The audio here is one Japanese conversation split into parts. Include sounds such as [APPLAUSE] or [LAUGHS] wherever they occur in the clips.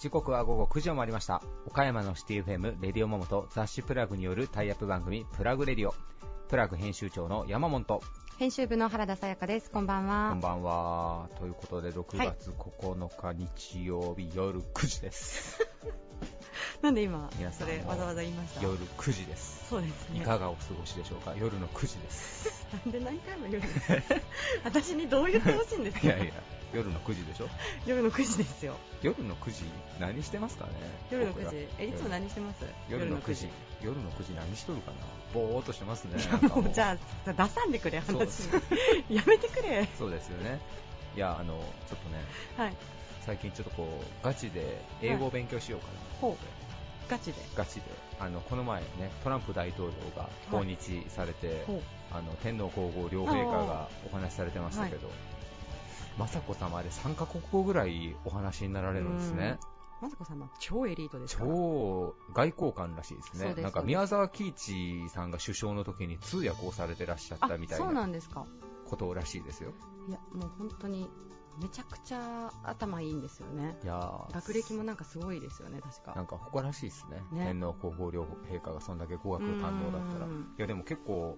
時刻は午後9時を回りました。岡山のシティ FM レディオモモと雑誌プラグによるタイアップ番組プラグレディオ。プラグ編集長の山本。編集部の原田さやかです。こんばんは。こんばんは。ということで6月9日日曜日夜9時です、[LAUGHS] なんで今それわざわざ言いました？夜9時です。そうですね。いかがお過ごしでしょうか？夜の9時です。[LAUGHS] なんで何回も夜？[LAUGHS] 私にどう言ってほしいんですか？いやいや夜の9時でしょ？夜の9時ですよ。夜の9時何してますかね？夜の9僕ら時。え、いつも何してます？夜の9時夜の9時何しとるかな？ぼーっとしてますね。もうじゃあ、出さんでくれ、話。[LAUGHS] やめてくれ。そうですよね。いやあのちょっとねはい。最近ちょっとこうガチで英語を勉強しようかなと思って、ガチで。ガチで。あのこの前ねトランプ大統領が訪日されて、ほう。あの天皇皇后両陛下がお話しされてましたけど、雅子さまで3カ国語ぐらいお話になられるんですね、まさこ様、超エリートです。超外交官らしいですね。なんか宮沢喜一さんが首相の時に通訳をされてらっしゃっあたみ、たいそうななんですか。ことらしいですよ。いや、もう本当に、めちゃくちゃ頭いいんですよね。いやー。学歴もなんかすごいですよね、確か。なんか誇らしいですね。ね。天皇皇后両陛下がそんだけ語学堪能だったら。うんいやでも結構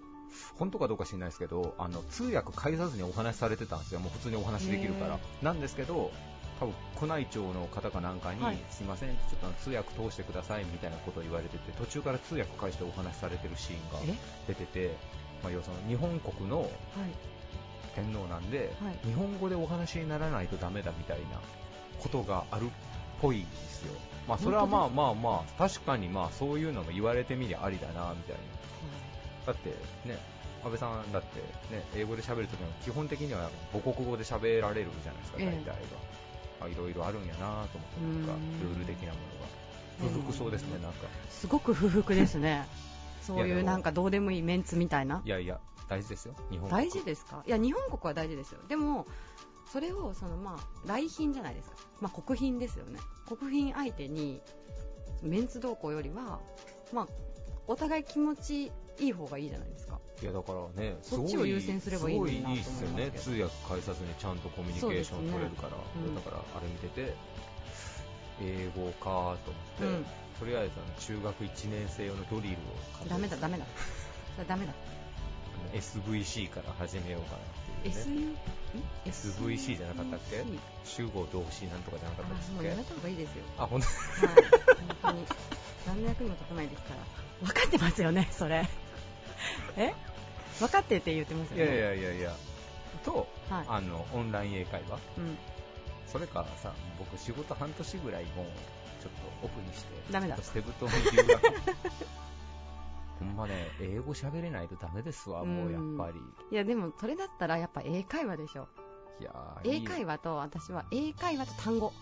本当かどうか知らないですけどあの通訳介さずにお話しされてたんですよ。もう普通にお話できるから。へなんですけど多分宮内庁の方かなんかに、はいすいませんちょっと通訳通してくださいみたいなことを言われてて途中から通訳介してお話しされてるシーンがえ？出てて、まあ、要はその日本国のはい。天皇なんで、はい日本語でお話にならないとダメだみたいなことがあるっぽいですよ。まあそれはまあまあまあ確かにまあそういうのも言われてみりゃありだなみたいな。だってね、安倍さんだってね、英語で喋るときは基本的には母国語で喋られるじゃないですか、ええ大体が。まあいろいろあるんやなと思って、なんかうんルール的なものが。不服そうですね、なんか。すごく不服ですね。[LAUGHS] そういうなんかどうでもいいメンツみたいな。いやいや、大事ですよ、日本国大事ですか？いや、日本国は大事ですよ。でも、それを、そのまあ、来賓じゃないですか。まあ、国賓ですよね。国賓相手に、メンツ動向よりは、まあ、お互い気持ちいい方がいいじゃないですか。いやだからね、すそっごいちを優先すればいいのになと思いますよね、通訳介さずにちゃんとコミュニケーション取れるから、ねうんだからあれ見てて、英語かと思って、うんとりあえずあの中学1年生用のドリルを買ってダメだ、ダメだ。それダメだ。SVC から始めようかなっていうね。SVC じゃなかったっけ？集合動詞なんとかじゃなかったあですっけもうやめた方がいいですよ。あ、ほんと？はい。本当に。何の役にも立たないですから。分かってますよね、それ。え？分かってって言ってますよね。いやいやいやいや。と、はい。あの、オンライン英会話？うん。それからさ、僕仕事半年ぐらいもう、ちょっとオフにして、ダメだ捨て布団に留学。[LAUGHS] ほんまね、英語喋れないとダメですわ、もうやっぱり。いや、でも、それだったらやっぱ英会話でしょ。いやーいい英会話と、私は英会話と単語。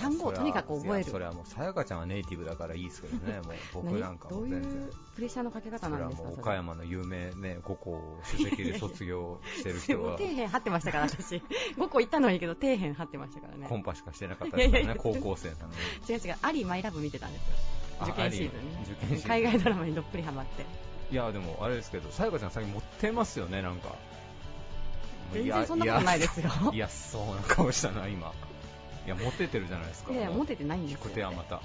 単語をとにかく覚えるそれはもう、さやかちゃんはネイティブだからいいですけどね、もう [LAUGHS] 僕なんかどういも全然う。プレッシャーのかけ方なんですか？もう岡山の有名ね、五校首席で卒業してる人がもう底、辺張ってましたから、私。[LAUGHS] 5個行ったのはいいけど、底辺張ってましたからね。コンパしかしてなかったですからね、高校生なのに。違う違う、アリーマイラブ見てたんですよ。あ受験シーズンね受験シーズン海外ドラマにどっぷりハマって。いや、でもあれですけど、さやかちゃん最近持ってますよね、なんか。全然そんなことないですよ。いや、そうな顔したな、今。いや、モテてるじゃないですか。いやモテてないんですよ。聞く手はまた、も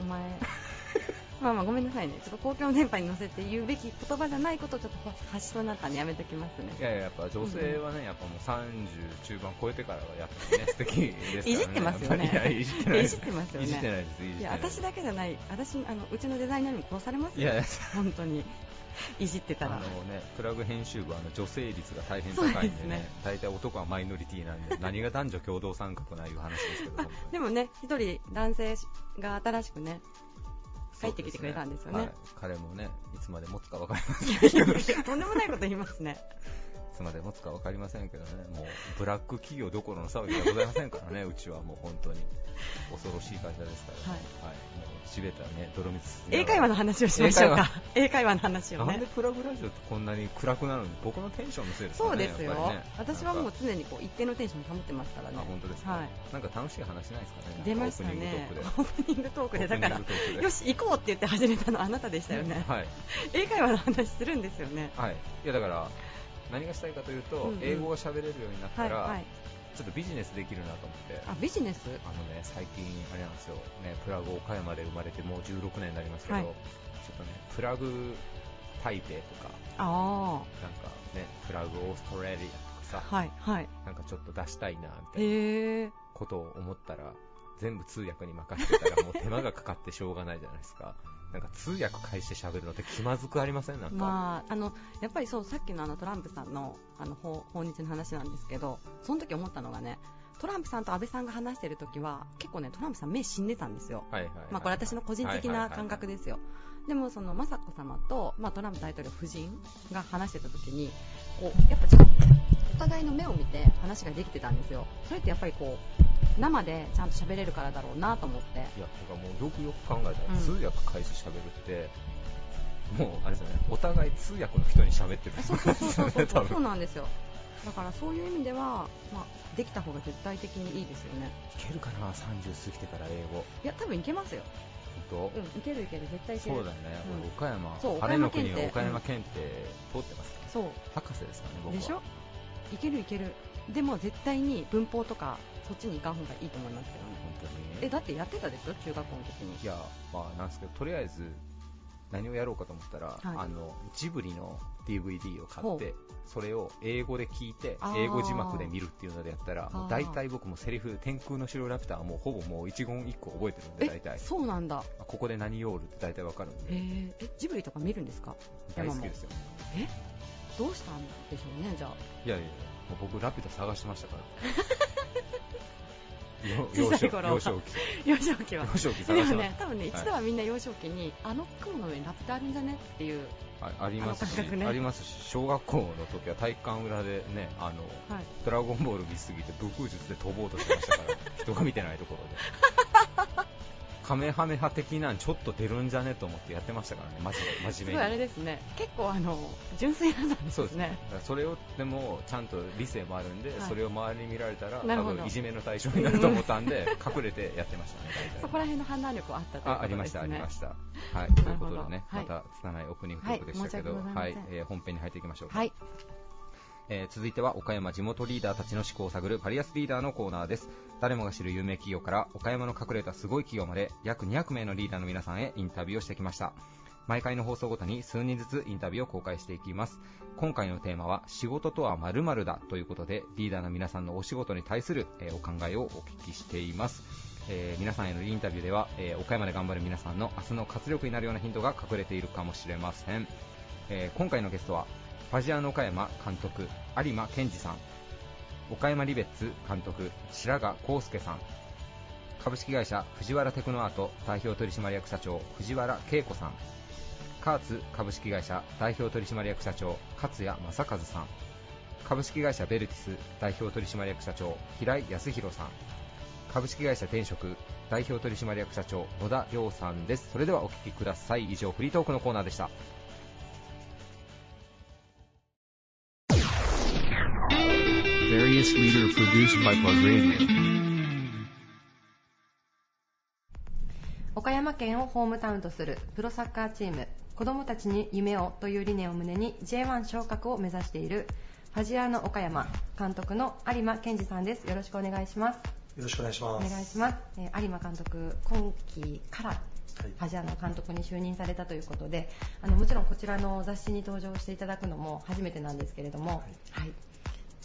お前、[LAUGHS] まあまあごめんなさいね。ちょっと公共の電波に乗せて言うべき言葉じゃないことをちょっと発しそうになったんでやめときますねう。い。やいや、やっぱ女性はね、やっぱもう30中盤超えてからはやっぱりね、素敵ですからね。[LAUGHS] いじってますよねいや、いじってないです。いじってますよねいじってないです、いじっいや、てないです。私だけじゃない、私、あの、うちのデザイナーにも殺されますよ。いや、本当に。いじってたら。あのね、プラグ編集部はあの女性率が大変高いんでねね、大体男はマイノリティなんで、[LAUGHS] 何が男女共同参画ないう話ですけど、でもね、一人男性が新しくね、帰ってきてくれたんですよね。はい、彼もね、いつまで持つか分かりませんけど、い [LAUGHS] とんでもないこと言いますね。つまで持つか分かりませんけどね、もうブラック企業どころの騒ぎはございませんからね、[LAUGHS] うちはもう本当に恐ろしい会社ですから、ね、はい、はい、もうしべたね、泥水英会話の話をしましょうか、英会話。の話をね。なんでプラグラジオってこんなに暗くなるの僕のテンションのせいですかね、そうですよ、ね、私はもう常にこう一定のテンション保ってますからね。あ本当ですか、はい、なんか楽しい話ないですかね、出ましたね、オープニングトークで、だから、よし、行こうって言って始めたのあなたでしたよね、はい、英会話の話するんですよね。はい、いやだから何がしたいかというと、うんうん、英語が喋れるようになったら、はいはい、ちょっとビジネスできるなと思って。あビジネス？あのね最近あれなんですよ、ね、プラグ岡山で生まれてもう16年になりますけど、はい、ちょっとねプラグ台北とかあなんかねプラグオーストラリアとかさ、はいはい、なんかちょっと出したいなみたいなことを思ったら全部通訳に任せてたらもう手間がかかってしょうがないじゃないですか。なんか通訳介して喋るのって気まずくありません？なんか、まあ、あのやっぱりそうさっきのあのトランプさんのあの訪日の話なんですけどその時思ったのがねトランプさんと安倍さんが話してる時は結構ねトランプさん目死んでたんですよ、はいはいはいまあ、これ私の個人的な感覚ですよ、でもその雅子さまと、まあ、トランプ大統領夫人が話してた時にこうやっぱちょっとお互いの目を見て話ができてたんですよ。それってやっぱりこう生でちゃんと喋れるからだろうなと思って。いやてかもうよくよく考えたら、うん、通訳開始喋るってもうあれですよねお互い通訳の人に喋ってる。そうそうそうそうそう。[LAUGHS] そうなんですよ。だからそういう意味では、まあ、できた方が絶対的にいいですよね。いけるかな30過ぎてから英語。いや多分いけますよ。本当？うんいけるいける絶対いける。そうだね、うん、岡山そう晴れの国は岡山県って。通ってますそう。博士ですかね僕は。でしょ？いけるいける。でも絶対に文法とかそっちに行かん方がいいと思いますけどね。本当にえだってやってたでしょ？中学校の時に。いやまあなんですけどとりあえず何をやろうかと思ったら、はい、あのジブリの DVD を買ってそれを英語で聞いて英語字幕で見るっていうのでやったらもう大体僕もセリフ「天空の城ラピュタ」はもうほぼもう一言一句覚えてるんで大体。そうなんだ。ここで何をおるって大体わかるんで。えジブリとか見るんですか？大好きですよ。え？どうしたんでしょうねじゃあ。いやいや僕ラピュタ探してましたから。[LAUGHS] 小さい頃幼少期。幼少期。は。幼少期でもね多分ね、一度はみんな幼少期にあの雲の上にラプターあるんじゃねっていうありますし、ね、ありますし小学校の時は体育館裏でねあの、はい、ドラゴンボール見すぎて武空術で飛ぼうとしてましたから [LAUGHS] 人が見てないところでカメハメハ的なんちょっと出るんじゃねと思ってやってましたからね、マジで真面目に。あれですね、結構あの純粋なんですね。そうですね。それをでもちゃんと理性もあるんで、はい、それを周りに見られたら多分いじめの対象になると思ったんで、[LAUGHS] 隠れてやってましたね。そこら辺の判断力はあったということですね。あありましたありました。はい。ということでね、また拙いオープニングトークでしたけど、はい、はい、えー、本編に入っていきましょう。はい。えー、続いては岡山地元リーダーたちの思考を探るパリアスリーダーのコーナーです。誰もが知る有名企業から岡山の隠れたすごい企業まで約200名のリーダーの皆さんへインタビューをしてきました。毎回の放送ごとに数人ずつインタビューを公開していきます。今回のテーマは仕事とは〇〇だということでリーダーの皆さんのお仕事に対する、えー、お考えをお聞きしています。えー、皆さんへのインタビューでは、えー、岡山で頑張る皆さんの明日の活力になるようなヒントが隠れているかもしれません、えー、今回のゲストはファジアーノ岡山監督有馬健二さん岡山リベッツ監督白髪康介さん株式会社藤原テクノアート代表取締役社長藤原恵子さんカーツ株式会社代表取締役社長勝谷正和さん株式会社ベルティス代表取締役社長平井康弘さん株式会社転職代表取締役社長野田亮さんですそれではお聞きください以上フリートークのコーナーでした岡山県をホームタウンとするプロサッカーチーム子どもたちに夢をという理念を胸に J1 昇格を目指しているファジアーノ岡山監督の有馬健二さんです。よろしくお願いします。よろしくお願いします。お願いします、えー、有馬監督今季からファジアーノ監督に就任されたということであのもちろんこちらの雑誌に登場していただくのも初めてなんですけれども、はい、はい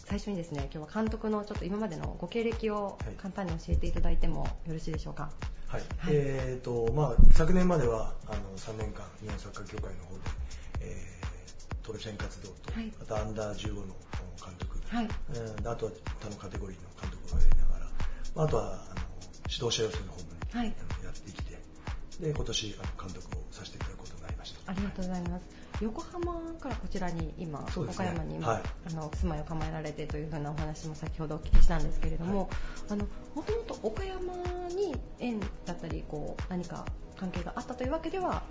最初にですね今日は監督のちょっと今までのご経歴を簡単に教えていただいてもよろしいでしょうか？はい、はい、えーとまあ、昨年まではあの3年間日本サッカー協会の方で、えー、トロフェン活動と、はい、あとアンダー15の監督、はい。えー、あとは他のカテゴリーの監督をやりながら、まあ、あとはあの指導者養成の方も、ね、はい、やってきてで今年あの監督をさせていただくことになりまししたありがとうございます横浜からこちらに今、ね、岡山に今、はい、あの住まいを構えられてというふうなお話も先ほどお聞きしたんですけれども、もともと岡山に縁だったりこう何か関係があったというわけでは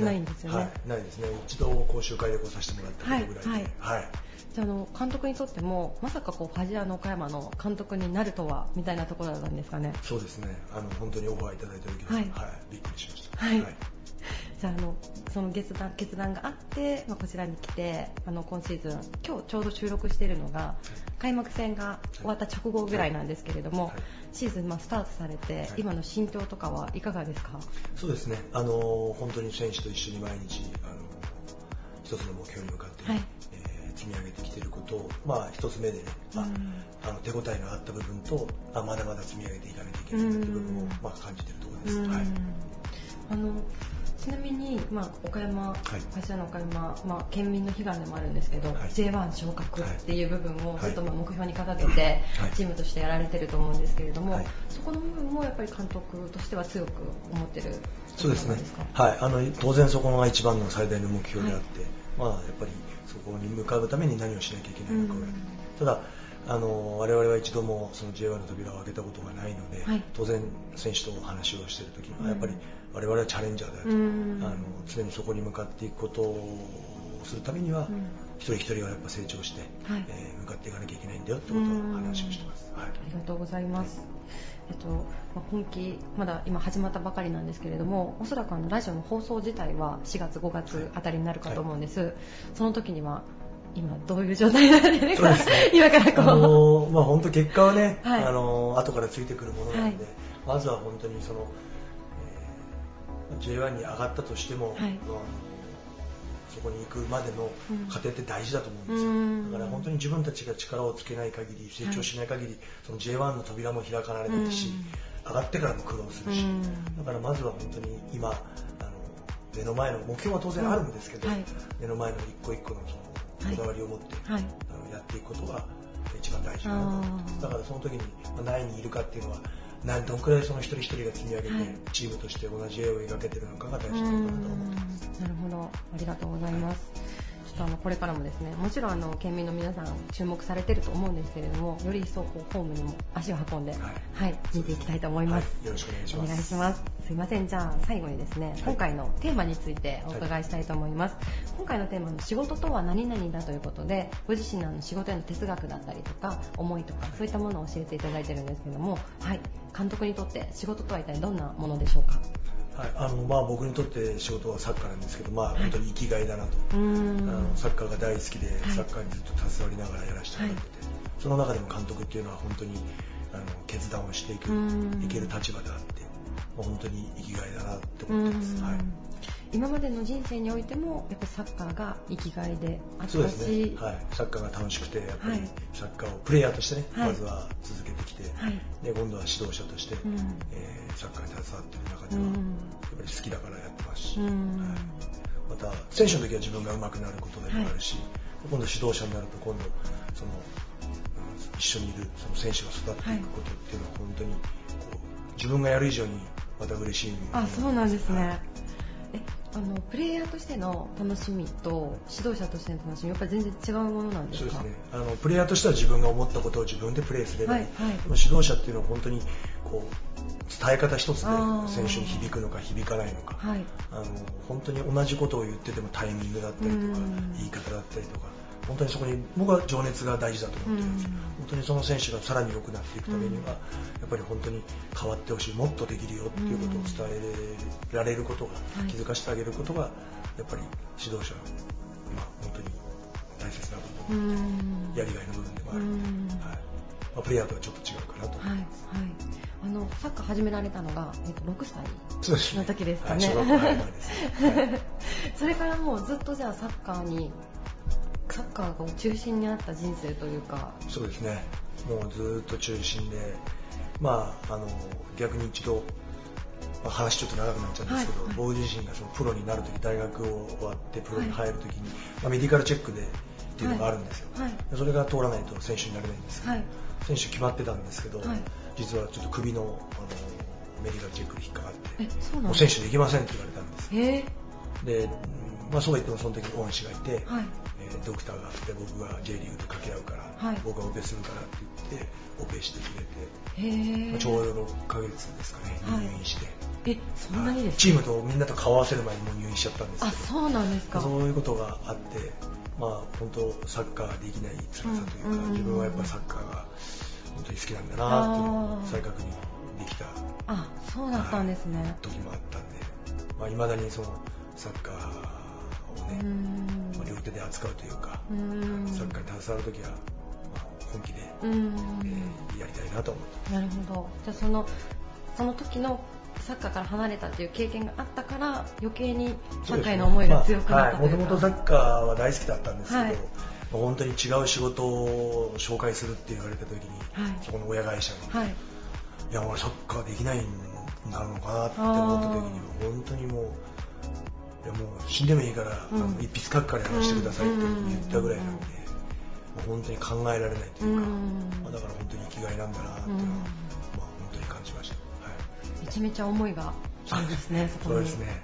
ないんですよね。ねはい、ないですね。一度講習会で来させてもらったぐらいで。はい。はい、じゃあの監督にとってもまさかこうファジアの岡山の監督になるとはみたいなところだったんですかね。そうですね。あの本当にオファーいただいた時は、はい、はい、びっくりしました。はい。はい、じゃああのその決断決断があって、まあ、こちらに来てあの今シーズン今日ちょうど収録しているのが開幕戦が終わった直後ぐらいなんですけれども、シーズンまあスタートされて、今の心境とかはいかがですか？そうですね。あの本当に選手と一緒に毎日あの一つの目標に向かって、はい、えー、積み上げてきていることを、まあ、一つ目でね、まあ、あの手応えのあった部分とあまだまだ積み上げていかないといけないなという部分を、まあ、感じているところです。はい。あのちなみに、まあ、岡山、はい、の岡山、まあ、県民の悲願でもあるんですけど、はい、J1 昇格ってい。う部分をずっとまあ目標に掲げて、チームとしてやられてると思うんですけれども、はい、そこの部分もやっぱり監督としては強く思ってるそうですね、はい、あの当然そこが一番の最大の目標であって、まあ、やっぱりそこに向かうために何をしなきゃいけないのか、うん、ただあの我々は一度もその J1 の扉を開けたことがないので、当然選手と話をしている時にはやっぱり、我々はチャレンジャーである、うん、あの常にそこに向かっていくことをするためには、うん、一人一人はやっぱ成長して、はい、えー、向かっていかなきゃいけないんだよってことを話をしてます、はい、ありがとうございます、えっとまあ、本気まだ今始まったばかりなんですけれどもおそらくあのラジオの放送自体は4月5月あたりになるかと思うんです、はい、その時には今どういう状態になってるか、ね、今からこう、あのー、まあ本当結果はね、はい、あのー、後からついてくるものなんで、はい、まずは本当にその J1 に上がったとしても、はい、そこに行くまでの過程って大事だと思うんですよ、うん、だから本当に自分たちが力をつけない限り成長しない限り、はい、その J1 の扉も開かれないし、うん、上がってからも苦労するし、うん、だからまずは本当に今あの目の前の目標は当然あるんですけど、はい、目の前の一個一個のそのこだわりを持って、あのやっていくことが一番大事かなと。だからその時に何位にいるかっていうのは何どんくらいその一人一人が積み上げて、はい、チームとして同じ絵を描けてるのかが大事なのかなと思ってます。なるほど。ありがとうございます、はいとあのこれからもですねもちろんあの県民の皆さん注目されてると思うんですけれどもより一層こうホームにも足を運んで、はい、はい、見ていきたいと思います、はい、よろしくお願いします。お願いしますすいません。じゃあ最後にですね、今回のテーマについてお伺いしたいと思います、今回のテーマの仕事とは何々だということでご自身の仕事への哲学だったりとか思いとかそういったものを教えていただいてるんですけどもはい監督にとって仕事とは一体どんなものでしょうか？はい、あのまあ、僕にとって仕事はサッカーなんですけど、まあ、本当に生きがいだなと、あのサッカーが大好きで、サッカーにずっと携わりながらやらせてもらってて、その中でも監督っていうのは本当にあの決断をしていくいける立場であって、まあ、本当に生きがいだなって思ってます。はい今までの人生においてもやっぱサッカーが生きがいであったしね、はい、サッカーが楽しくてやっぱりサッカーをプレイヤーとしてね、はい、まずは続けてきて、はい、で今度は指導者として、うん、えー、サッカーに携わっている中では、うん、やっぱり好きだからやってますし、うん、はい、また選手の時は自分が上手くなることでもあるし、今度指導者になると今度その、一緒にいるその選手が育っていくことっていうのは本当にこう自分がやる以上にまた嬉しいあそうなんですね、あのプレイヤーとしての楽しみと指導者としての楽しみやっぱり全然違うものなんですか？そうですね。あのプレイヤーとしては自分が思ったことを自分でプレーすればはいはい、指導者っていうのは本当にこう伝え方一つで選手に響くのか響かないのか、はい、あの本当に同じことを言っててもタイミングだったりとか言い方だったりとか本当にそこに僕は情熱が大事だと思ってるんです、うん、本当にその選手がさらに良くなっていくためには、やっぱり本当に変わってほしいもっとできるよっていうことを伝えられることが、うん、気づかせてあげることがやっぱり指導者の、まあ、本当に大切な部分、うん、やりがいの部分でもあるので、はいまあ、プレイヤーとはちょっと違うかなと思います。はい、はいあのサッカー始められたのが、えっと、6歳の時ですかね。それからもうずっとじゃあサッカーにサッカーが中心にあった人生というか。そうですね。もうずっと中心で。まああの逆に一度、まあ、話ちょっと長くなっちゃうんですけど、はいはい、僕自身がそのプロになるとき大学を終わってプロに入るときに、はい、まあ、メディカルチェックでっていうのがあるんですよ、はい、それが通らないと選手になれないんですけど、選手決まってたんですけど、実はちょっと首のあのメディカルチェックに引っかかってもう選手できませんって言われたんです。で、まあ、そうは言ってもその時に恩師がいて、はいえー、ドクターがで僕が J リーグと掛け合うから、はい、僕がオペするからって言ってオペしてくれて、まあ、ちょうど6ヶ月ですかね、入院して。えそんなにですチームとみんなと顔合わせる前にもう入院しちゃったんですけど。あそうなんですか。そういうことがあってまあ本当サッカーできない辛さというか、うん、自分はやっぱサッカーが本当に好きなんだなっていうのを再確認できたあそうだったんですね、はい、時もあったんで。まあ、未だにそのサッカーをね、手で扱うというかサッカーに携わる時は、まあ、本気で、えー、やりたいなと思って。なるほど。じゃあそのその時のサッカーから離れたっていう経験があったから余計にサッカーへの思いが強くなったもともとサッカーは大好きだったんですけど、はい、本当に違う仕事を紹介するって言われた時に、はい、そこの親会社が、はい、いや俺サッカーできないんなるのかなって思った時に本当にもういやもう死んでもいいから、うん、一筆書くからやらせてくださいって言ったぐらいなんで、もう本当に考えられないというか、まあ、だから本当に生きがいなんだなっていうのは、まあ、本当に感じました、はい、めちゃめちゃ思いがあるんですねそうですね、はい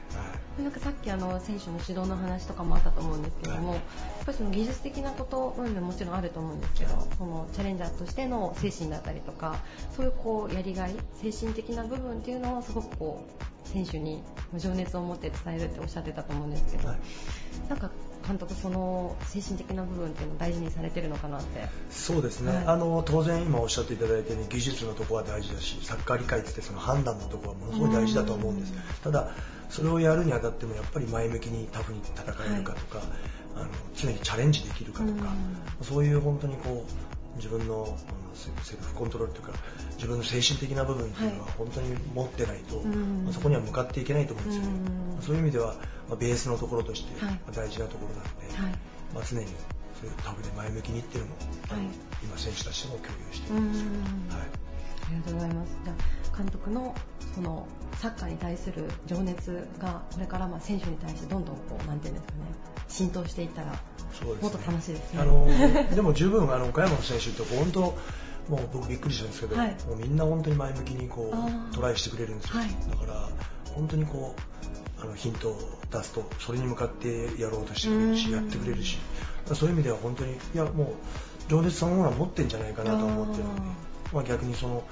なんかさっきあの選手の指導の話とかもあったと思うんですけども、はい、やっぱりその技術的なことうんでもちろんあると思うんですけどそのチャレンジャーとしての精神だったりとかそういうこうやりがい精神的な部分っていうのをすごくこう選手に情熱を持って伝えるっておっしゃってたと思うんですけど、はい、なんか監督、その精神的な部分っていうのを大事にされてるのかなって。そうですね、はい、あの当然、今おっしゃっていただいたように技術のところは大事だしサッカー理解ってその判断のところはものすごい大事だと思うんです、ただ、それをやるにあたってもやっぱり前向きにタフに戦えるかとか、はい、あの常にチャレンジできるかとか、そういう本当にこう自分のセルフコントロールというか自分の精神的な部分っていうのは本当に持ってないと、はい、まあ、そこには向かっていけないと思うんですよね、そういう意味では、まあ、ベースのところとして大事なところなので、はい、まあ、常にそういうタフで前向きにっていうのも、はい、今選手たちとも共有しています、はい、ありがとうございます。じゃあ監督のそのサッカーに対する情熱がこれからまあ選手に対してどんどんこうなんていうんですかね浸透していったらもっと楽しいですね。あのでも十分あの岡山の選手って本当もう僕びっくりしたんですけど、はい、もうみんな本当に前向きにこうトライしてくれるんですよ、はい、だから本当にこうあのヒントを出すとそれに向かってやろうとしてくれるしやってくれるしそういう意味では本当にいやもう情熱そのものは持ってるんじゃないかなと思ってるので、まあ、逆にその、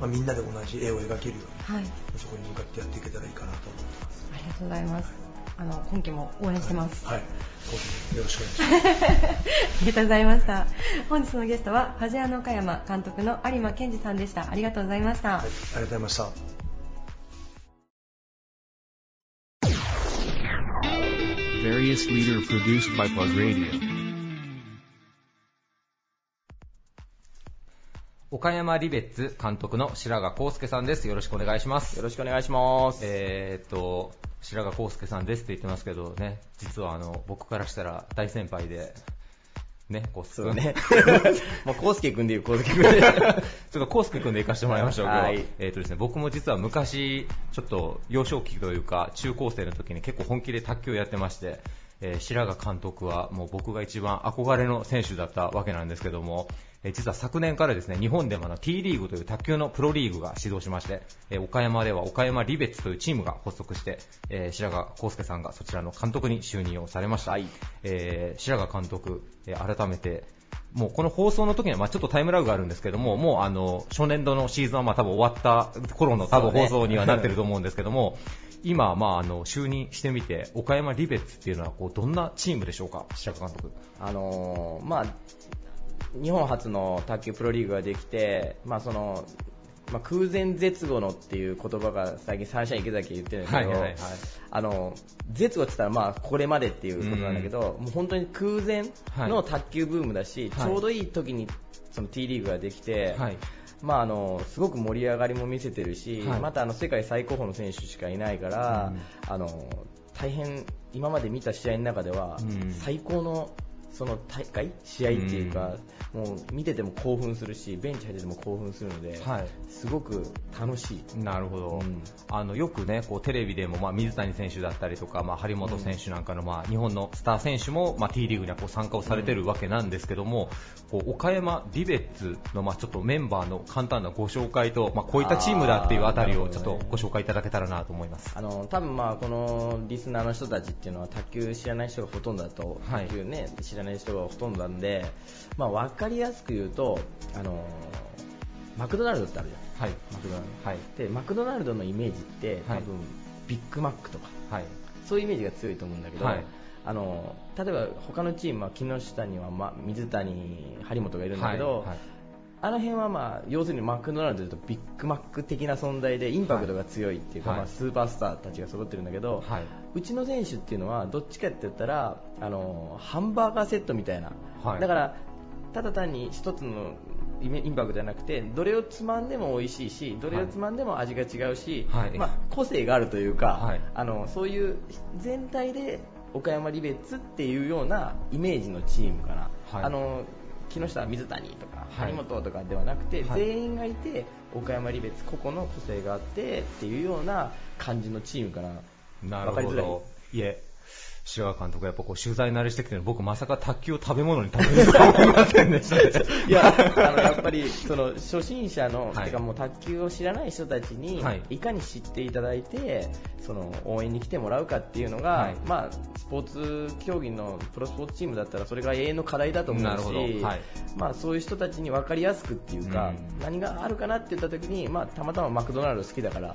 まあ、みんなで同じ絵を描けるように、はい、そこに向かってやっていけたらいいかなと思ってます。ありがとうございますあの今期も応援してます。はい。はい、よろしくお願いします。[LAUGHS] ありがとうございました。本日のゲストはファジアの岡山監督の有馬健二さんでした。ありがとうございました。はい、ありがとうございました。Various leader produced by Buzz Radio. 岡山リベッツ監督の白髪康介さんです。よろしくお願いします。よろしくお願いします。えー、っと、白髪康介さんですって言ってますけどね、実はあの僕からしたら大先輩で、ね、コスケね。[LAUGHS] もう、コスケ君で言う、コスケ君で。[LAUGHS] ちょっとコスケ君で行かせてもらいましょう、はい、えっ、ー、とですね、僕も実は昔、ちょっと幼少期というか、中高生の時に結構本気で卓球をやってまして、えー、白髪監督はもう僕が一番憧れの選手だったわけなんですけども、え実は昨年からですね日本でもの T リーグという卓球のプロリーグが始動しまして、え岡山では岡山リベッツというチームが発足して、え白髪康介さんがそちらの監督に就任をされました、はい、えー、白髪監督、え改めてもうこの放送の時にはまあちょっとタイムラグがあるんですけども、もうあの初年度のシーズンはまあ多分終わった頃の多分放送にはなってると思うんですけども、今、まあ、あの就任してみて、岡山リベッツっていうのはこうどんなチームでしょうか、白髪監督。あのー、まあ日本初の卓球プロリーグができて、まあそのまあ、空前絶後のっていう言葉が最近サンシャイン池崎言ってるんですけど、はいはいはい、あの絶後って言ったらまあこれまでっていうことなんだけど、うん、もう本当に空前の卓球ブームだし、はい、ちょうどいい時にその T リーグができて、はい、まあ、あのすごく盛り上がりも見せてるし、はい、またあの世界最高峰の選手しかいないから、うん、あの大変今まで見た試合の中では、最高のその大会、試合っていうか、うん、もう見てても興奮するし、ベンチ入ってても興奮するので、はい、すごく楽しい。なるほど。うん、あのよくね、こうテレビでも、まあ、水谷選手だったりとか、まあ、張本選手なんかの、まあ、日本のスター選手も、まあ、T リーグにはこう参加をされてるわけなんですけども、こう岡山リベッツの、まあ、ちょっとメンバーの簡単なご紹介と、まあ、こういったチームだっていうあたりをちょっとご紹介いただけたらなと思います。あの多分まあこのリスナーの人たちっていうのは卓球知らない人がほとんどだと、はい、卓球ね知らない人がほとんどなんで、まあ、分かりやすく言うと、あのマクドナルドってあるじゃん、はい、マクドナルド、はい、でマクドナルドのイメージって多分、ビッグマックとか、はい、そういうイメージが強いと思うんだけど、はい、あの例えば他のチームは木下には、ま、水谷、張本がいるんだけど、はい。はい、あの辺は、まあ、要するにマクドナルドでいうとビッグマック的な存在でインパクトが強いっていうか、はい、まあ、スーパースターたちが揃ってるんだけど、はい、うちの選手っていうのはどっちかって言ったらあのハンバーガーセットみたいな、はい、だからただ単に一つのインパクトじゃなくてどれをつまんでも美味しいしどれをつまんでも味が違うし、まあ、個性があるというか、あのそういう全体で岡山リベッツっていうようなイメージのチームかな。あの木下水谷とか張本とかではなくて、はい、全員がいて岡山リベツ個々の個性があってっていうような感じのチームかな。なるほど。いえ、白川監督やっぱこう取材慣れしてきてる僕まさか卓球を食べ物に食べるとは思いませんでした、いやあのやっぱりその初心者の、はい、てかもう卓球を知らない人たちに、はい、いかに知っていただいてその応援に来てもらうかっていうのが、はい、まあスポーツ競技のプロスポーツチームだったらそれが永遠の課題だと思うし、はい、まあそういう人たちに分かりやすくっていうか、うん、何があるかなって言った時にまあたまたまマクドナルド好きだから、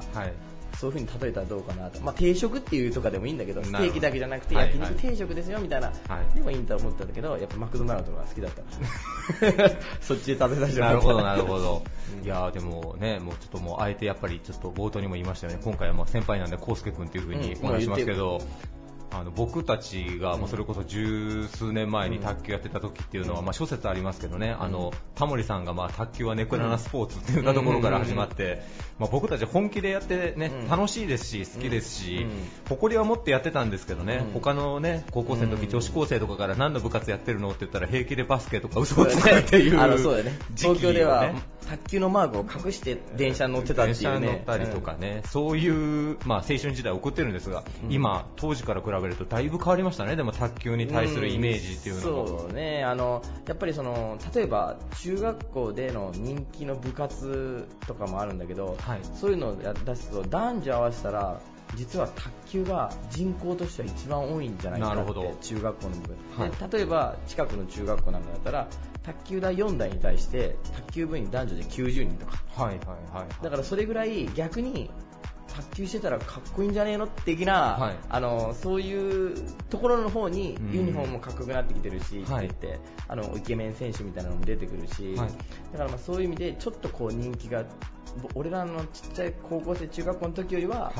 そういう風に例えたらどうかなと、まあ、定食っていうとかでもいいんだけどステーキだけじゃなくて焼肉定食ですよみたいな、はい、でもいいんだと思ったんだけどやっぱマクドナルドが好きだった。[LAUGHS] そっちで食べさせてなるほどなるほど、[LAUGHS] いやでもねもうちょっともうあえてやっぱりちょっと冒頭にも言いましたよね。今回はまあ先輩なんで康介君っていう風にお話しますけど、うんあの僕たちが、まあ、それこそ十数年前に卓球やってた時っていうのは、まあ、諸説ありますけどね、あのタモリさんが、まあ、卓球はネクラなスポーツっていうところから始まって、まあ、僕たち本気でやってね、楽しいですし好きですし、誇りは持ってやってたんですけどね、他のね高校生の時、女子高生とかから何の部活やってるのって言ったら平気でバスケとか嘘をつくっていう、あのそうだね。東京では卓球のマークを隠して電車に乗ってたっていうね。電車乗ったりとかね、そういう、まあ、青春時代を送ってるんですが、今、当時から比べるとだいぶ変わりましたね、でも卓球に対するイメージっていうのも。そうね、あの、やっぱりその、例えば中学校での人気の部活とかもあるんだけど、はい、そういうのを出すと男女合わせたら実は卓球が人口としては一番多いんじゃないかなって中学校の部。分、はい、例えば近くの中学校なんかだったら卓球台4台に対して卓球部員男女で90人とか、はいはいはい、だからそれぐらい逆に卓球してたらかっこいいんじゃねえの的な、はい、あのそういうところの方にユニフォームもかっこよくなってきてるし、って言って、あのイケメン選手みたいなのも出てくるし、はい、だからまあそういう意味でちょっとこう人気が俺らのちっちゃい高校生中学校の時よりは、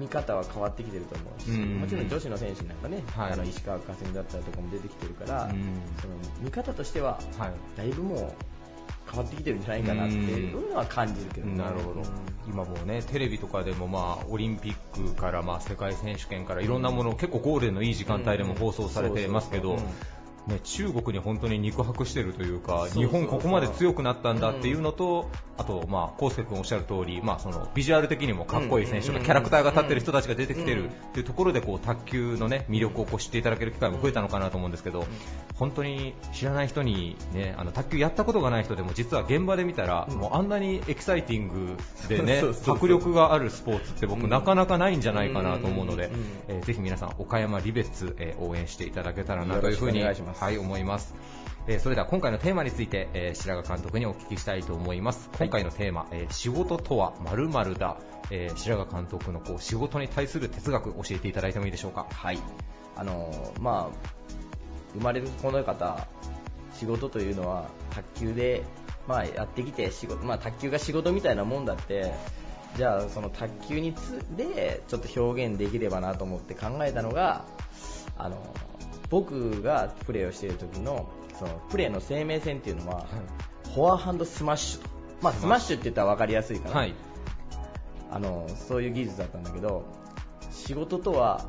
見方は変わってきてると思うし、もちろん女子の選手なんかね、はい、あの石川佳純だったりとかも出てきてるから、その見方としては、だいぶもう変わってきてるんじゃないかなっていうのは感じるけど、ね、なるほど、今もねテレビとかでもまあオリンピックからまあ世界選手権からいろんなもの、結構ゴールデンのいい時間帯でも放送されてますけど、ね、中国に本当に肉薄してるというか日本ここまで強くなったんだっていうのと、あと、まあ、康介君おっしゃる通り、まあ、そのビジュアル的にもかっこいい選手とかキャラクターが立ってる人たちが出てきてるっていうところでこう卓球の、ね、魅力をこう知っていただける機会も増えたのかなと思うんですけど本当に知らない人に、ね、あの卓球やったことがない人でも実は現場で見たら、もうあんなにエキサイティングで、[LAUGHS] ね、迫力があるスポーツって僕なかなかないんじゃないかなと思うので、えー、ぜひ皆さん岡山リベッツ、えー、応援していただけたらなというふうにはい、思います。えー、それでは今回のテーマについて、えー、白髪監督にお聞きしたいと思います。今回のテーマ、えー、仕事とは〇〇だ、えー、白髪監督のこう仕事に対する哲学教えていただいてもいいでしょうか？はい。あのー、まあ、生まれるこの方、仕事というのは卓球で、まあ、やってきて仕事、まあ、卓球が仕事みたいなもんだって、じゃあその卓球につでちょっと表現できればなと思って考えたのが、あの僕がプレーをしている時のそのプレーの生命線っていうのは、はい、フォアハンドスマッシュと、まあ、スマッシュ。って言ったら分かりやすいから、はい、あのそういう技術だったんだけど仕事とは、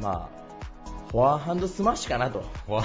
まあ、フォアハンドスマッシュかなと。[LAUGHS]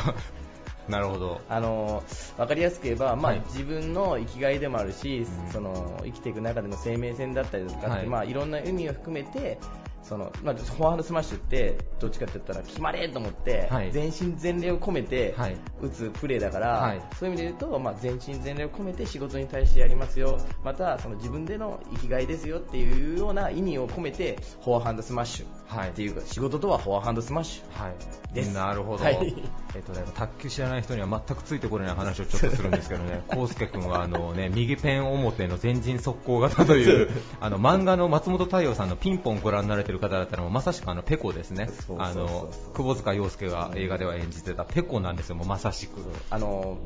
なるほど。あの分かりやすく言えば、まあ、はい、自分の生きがいでもあるし、うん、その生きていく中での生命線だったりとか、はい、まあ、いろんな意味を含めてその、まあ、フォアハンドスマッシュってどっちかって言ったら決まれと思って、はい、全身全霊を込めて打つプレーだから、はい、そういう意味で言うと、まあ、全身全霊を込めて仕事に対してやりますよ。またその自分での生きがいですよっていうような意味を込めてフォアハンドスマッシュ、はい、っていうか仕事とはフォアハンドスマッシュ、はい、です。なるほど、はい、[LAUGHS] えっとね、卓球知らない人には全くついてこれない話をちょっとするんですけどね。[LAUGHS] 康介君はあの、ね、右ペン表の前陣速攻型という [LAUGHS] あの漫画の松本大洋さんのピンポンご覧になれてる方だったらまさしくあのペコですね。あの窪塚洋介が映画では演じてたペコなんですよ。もうまさしく。あの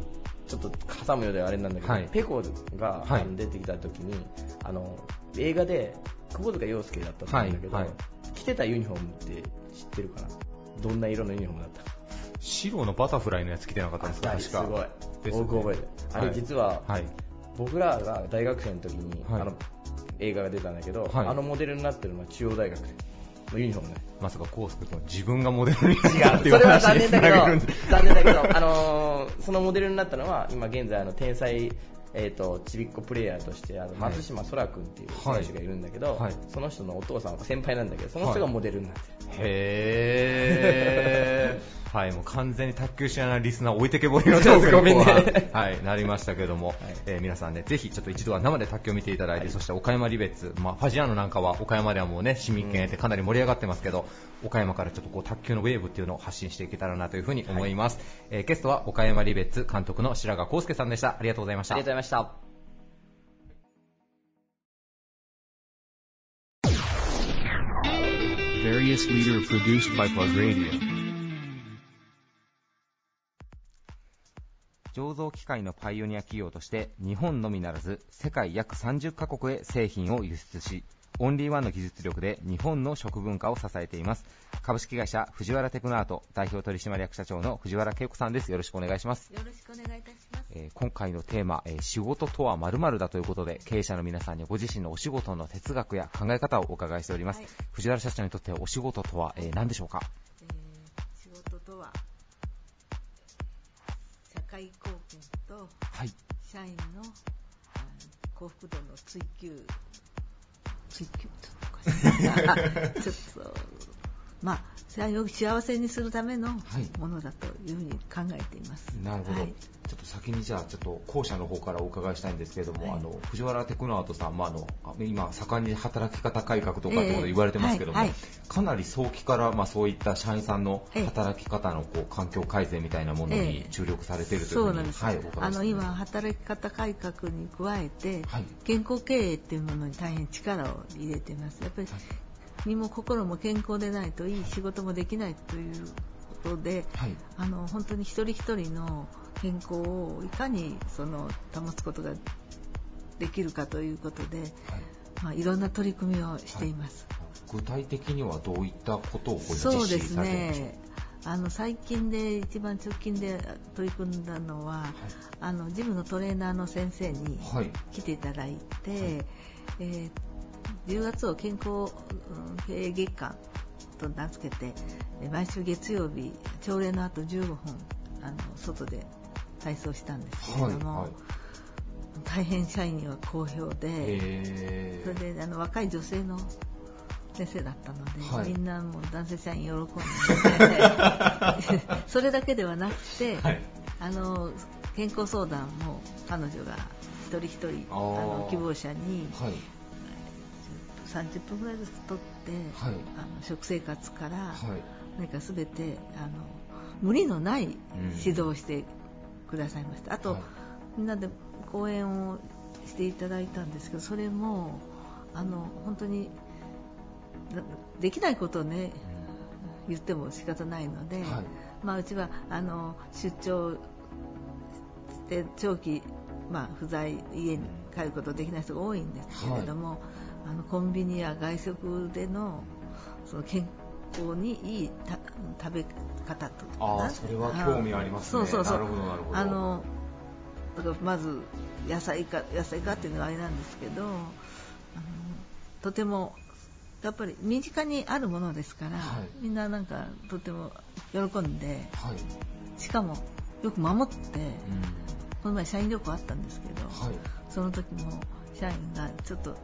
ちょっと挟むようであれなんだけど、はい、ペコが、はい、出てきた時にあの映画で窪塚洋介だったと思うんだけど、はい、着てたユニフォームって知ってるかな？どんな色のユニフォームだった白のバタフライのやつ着てなかったんですか？確か。すごい、ね、僕覚えてあれ実は、僕らが大学生の時に、あの映画が出たんだけど、あのモデルになってるのは中央大学でユニフォームね。まさかコースケ君自分がモデルになって違う、それは残念だけど、残念だけど、あのー、そのモデルになったのは、今現在、あの、天才、えーと、ちびっこプレーヤーとしてあの松島空君っていう選手がいるんだけど、はい、その人のお父さんは先輩なんだけどその人がモデルになってる、はい、へーはい、もう完全に卓球知らないリスナー置いてけぼりのトークに、[LAUGHS] ね、はい、なりましたけども、はい、えー、皆さんね、ぜひちょっと一度は生で卓球を見ていただいて、はい、そして岡山リベッツ、まあ、ファジアーノなんかは岡山ではもうね、市民権得てかなり盛り上がってますけど、うん、岡山からちょっとこう卓球のウェーブっていうのを発信していけたらなというふうに思います。はい、えー、ゲストは岡山リベッツ監督の白川康介さんでした。ありがとうございました。ありがとうございました。various leader produced by Plug Radio. 醸造機械のパイオニア企業として日本のみならず世界約30カ国へ製品を輸出しオンリーワンの技術力で日本の食文化を支えています。株式会社藤原テクノアート代表取締役社長の藤原恵子さんです。よろしくお願いします。よろしくお願いいたします、えー、今回のテーマ、えー、仕事とは〇〇だということで経営者の皆さんにご自身のお仕事の哲学や考え方をお伺いしております、はい、藤原社長にとってお仕事とは、えー、何でしょうか、と、はい、社員の幸福度の追求追求 [LAUGHS] ちょっとまあ社員を幸せにするためのものだというふうに考えています。なるほど、はい、ちょっと先にじゃあちょっと校舎の方からお伺いしたいんですけれども、はい、あの藤原テクノアートさん、まあ、あの今盛んに働き方改革とかってこと言われてますけども、えーはい、かなり早期から、まあ、そういった社員さんの働き方のこう環境改善みたいなものに注力されているというふうに、えー、はい、あの今働き方改革に加えて、健康経営っていうものに大変力を入れています。やっぱり身も心も健康でないといい仕事もできないということで、はい、あの本当に一人一人の健康をいかにその保つことができるかということで、はい。まあ、いろんな取り組みをしています、はい、具体的にはどういったことをこそうですね。あの最近で一番直近で取り組んだのは、はい、あのジムのトレーナーの先生に来ていただいて、はい、えー10月を健康経営月間と名付けて毎週月曜日朝礼の後15分あの外で体操したんですけれども、はいはい、大変社員には好評でそれであの若い女性の先生だったので、はい、みんなもう男性社員喜んで [LAUGHS] それだけではなくて、はい、あの健康相談も彼女が一人一人あの希望者に、はい、30分ぐらいずつとって、はい、あの食生活から、はい、何か全てあの無理のない指導をしてくださいました、うん、あと、はい、みんなで講演をしていただいたんですけどそれもあの本当にできないことをね、うん、言っても仕方ないので、まあ、うちはあの出張して長期、まあ、不在家に帰ることできない人が多いんですけれども、あのコンビニや外食でのその健康にいい食べ方とあそれは興味ありますね。そうそうそう。なるほどなるほど。あのだからまず野菜か野菜かっていうのがあれなんですけどあのとてもやっぱり身近にあるものですから、はい、みんななんかとても喜んで、はい、しかもよく守って、この前社員旅行あったんですけど、はい、その時も社員がちょっと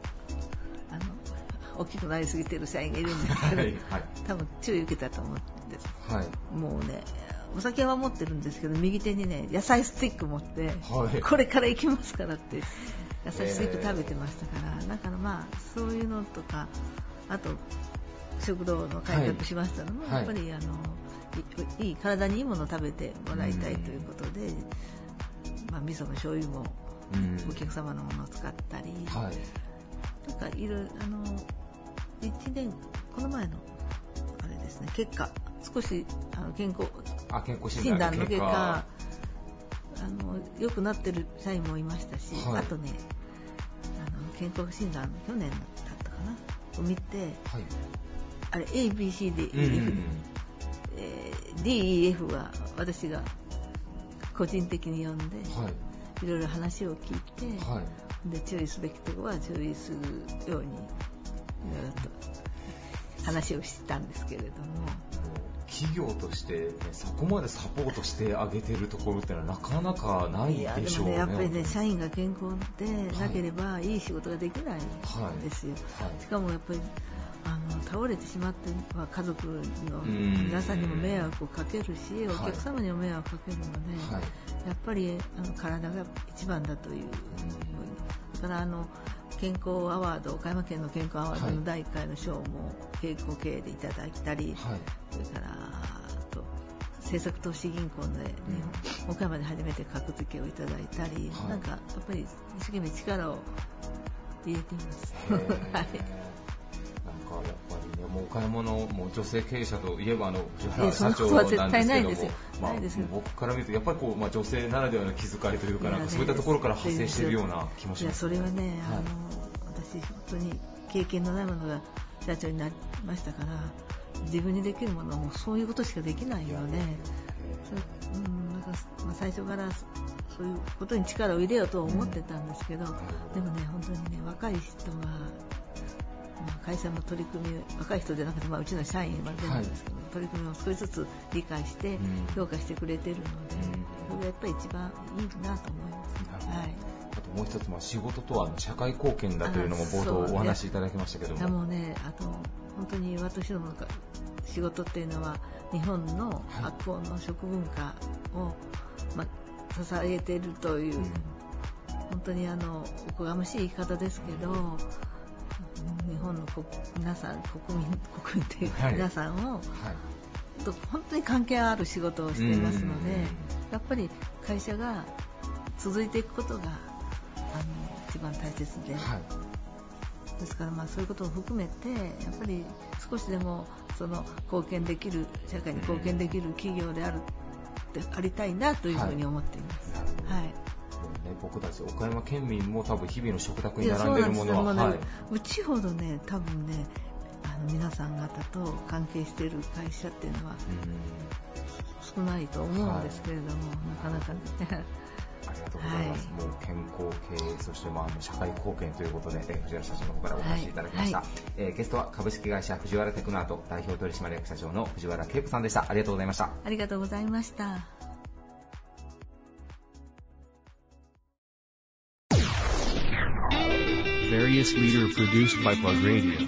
大きくなりすぎてる社員がいるんですけど、はいはい、多分注意受けたと思うんです、はい、もうねお酒は持ってるんですけど右手にね野菜スティック持って、はい、これから行きますからって野菜スティック食べてましたから、えー、だからまあそういうのとかあと食堂の改革しましたのも、やっぱりあのいい体にいいものを食べてもらいたいということで、まあ、味噌の醤油もお客様のものを使ったり、はい、なんかいろいろあの1年この前のあれですね結果少しあの健康あ健康診断の結果。あの良くなってる社員もいましたし、はい、あとねあの健康診断去年だったかなを見て、はい、あれ ABC で、うんうん、えー、DEF は私が個人的に呼んで、はい、いろいろ話を聞いて、はい、で注意すべきところは注意するようにいろいろと話をしたんですけれども。企業として、ね、そこまでサポートしてあげてるところってのはなかなかないでしょうね。やっぱりね、社員が健康でなければ、いい仕事ができないんですよ。はいはい、しかもやっぱりあの倒れてしまっては家族の皆さんにも迷惑をかけるし、お客様にも迷惑をかけるので、はい、やっぱりあの体が一番だというだからあの健康アワード岡山県の健康アワードの第1回の賞も健康経営でいただいたり、はい、それからと政策投資銀行で日本、岡山で初めて格付けをいただいたり、はい、なんかやっぱり一生懸命力を入れています。[LAUGHS] はいかやっぱりね、もうお買い物、もう女性経営者といえばあの藤原社長なんですけども、まあ、僕から見るとやっぱりこう、まあ、女性ならではの気遣いというか、なんかそういったところから派生しているような気もします、それはね、あの私本当に経験のないものが社長になりましたから、自分にできるものはもうそういうことしかできないよね。うん、なんかまあ、最初からそういうことに力を入れようと思ってたんですけど、でもね、本当にね、若い人が会社の取り組み若い人じゃなくて、まあ、うちの社員までなんですけど、はい、取り組みを少しずつ理解して評価してくれてるので、それがやっぱり一番いいなと思います。はい、あともう一つ、まあ、仕事とは社会貢献だというのも冒頭お話しいただきましたけども。もね、あと本当に私どもの仕事っていうのは日本の発酵の食文化を、まあ、支えているという、うん、本当にあのおこがましい言い方ですけど、日本の皆さん国民国民という皆さんを、はい、と本当に関係ある仕事をしていますのでやっぱり会社が続いていくことがあの一番大切で、はい、ですからまあそういうことを含めてやっぱり少しでもその貢献できる社会に貢献できる企業であるでありたいなというふうに思っています。はい、はいね、僕たち岡山県民も多分日々の食卓に並んでいるものは、ねはい、うちほどね多分ねあの皆さん方と関係している会社っていうのは少ないと思うんですけれども、はい、なかなかねありがとうございます。はい、もう健康経営、そしてまあ社会貢献ということで、え藤原社長の方からお話しいただきました。はいはい、えー、ゲストは株式会社藤原テクノアート代表取締役社長の藤原恵子さんでした。ありがとうございました。ありがとうございました。Various leader produced by Plug Radio.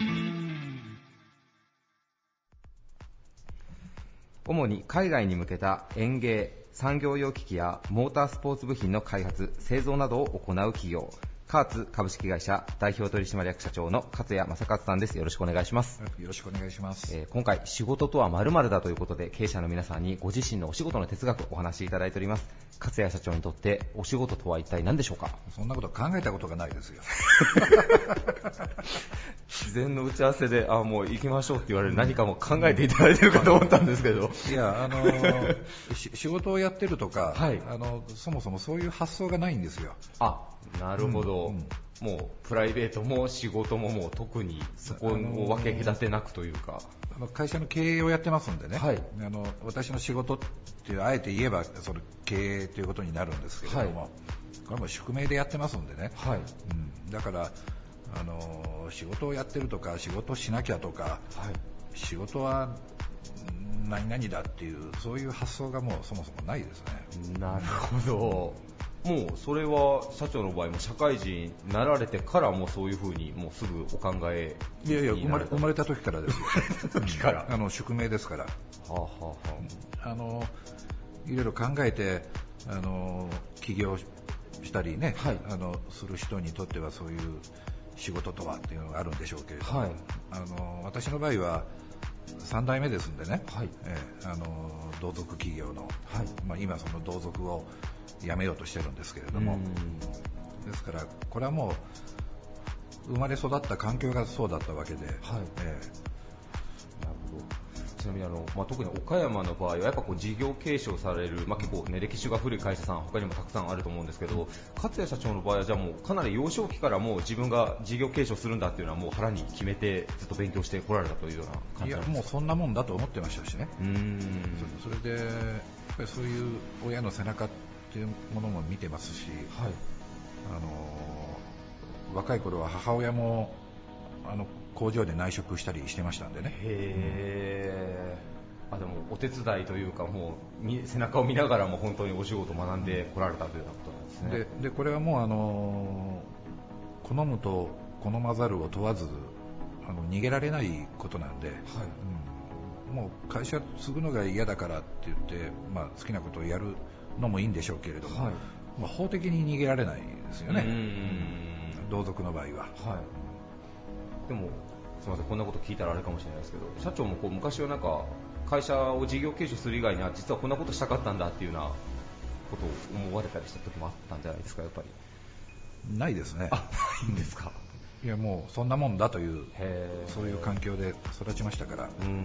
主に海外に向けた園芸、産業用機器やモータースポーツ部品の開発、製造などを行う企業、カーツ株式会社代表取締役社長の勝谷正勝さんです。よろしくお願いします。よろしくお願いします。えー、今回、仕事とは〇〇だということで、経営者の皆さんにご自身のお仕事の哲学をお話しいただいております。勝谷社長にとってお仕事とは一体何でしょうか？そんなこと考えたことがないですよ。事前の打ち合わせで、あ、もう行きましょうって言われる何かも考えていただいてるかと思ったんですけど。いや、あのー、[LAUGHS] 仕事をやってるとか、はい、あの、そもそもそういう発想がないんですよ。あ、なるほど。うん。うんもうプライベートも仕事ももう特にそこを分け隔てなくというか、あの会社の経営をやってますんでね、はい、あの私の仕事ってあえて言えばその経営ということになるんですけれども、はい、これも宿命でやってますんでね、はい。うん、だからあの仕事をやってるとか仕事しなきゃとか、はい、仕事は何々だっていうそういう発想がもうそもそもないですね。なるほどもうそれは社長の場合も社会人になられてからもそういうふうにもうすぐお考えいやいや生まれ生まれた時からですよ。[LAUGHS] 時から。あの宿命ですから、はあはあ、あのいろいろ考えてあの起業したりね、はい、あのする人にとってはそういう仕事とはっていうのがあるんでしょうけれども、はい、あの私の場合は3代目ですんでね、はい。えー、あの同族企業の、はい。まあ、今その同族を辞めようとしてるんですけれども。ですからこれはもう生まれ育った環境がそうだったわけで、はい。えーちなみにあの、まあ、特に岡山の場合はやっぱこう事業継承される、まあ、結構、ね、歴史が古い会社さん他にもたくさんあると思うんですけど勝谷社長の場合はじゃあもうかなり幼少期からもう自分が事業継承するんだっていうのはもう腹に決めてずっと勉強してこられたというような感じいやもうそんなもんだと思ってましたしね。うん。それでやっぱりそういう親の背中っていうものも見てますし、はい、あの若い頃は母親もあの工場で内職したりしてましたんでね。へー、あでもお手伝いというかもう背中を見ながらも本当にお仕事を学んでこられたということなんですね。でこれはもうあの好むと好まざるを問わずあの逃げられないことなんで、はい。うん、もう会社継ぐのが嫌だからって言って、まあ、好きなことをやるのもいいんでしょうけれども、はい、まあ、法的に逃げられないですよね、同族の場合は。はいでもすみませんこんなこと聞いたらあれかもしれないですけど社長もこう昔はなんか会社を事業継承する以外には実はこんなことしたかったんだっていうようなことを思われたりした時もあったんじゃないですかやっぱり。ないですね。あないんですか。いやもうそんなもんだというそういう環境で育ちましたから。うん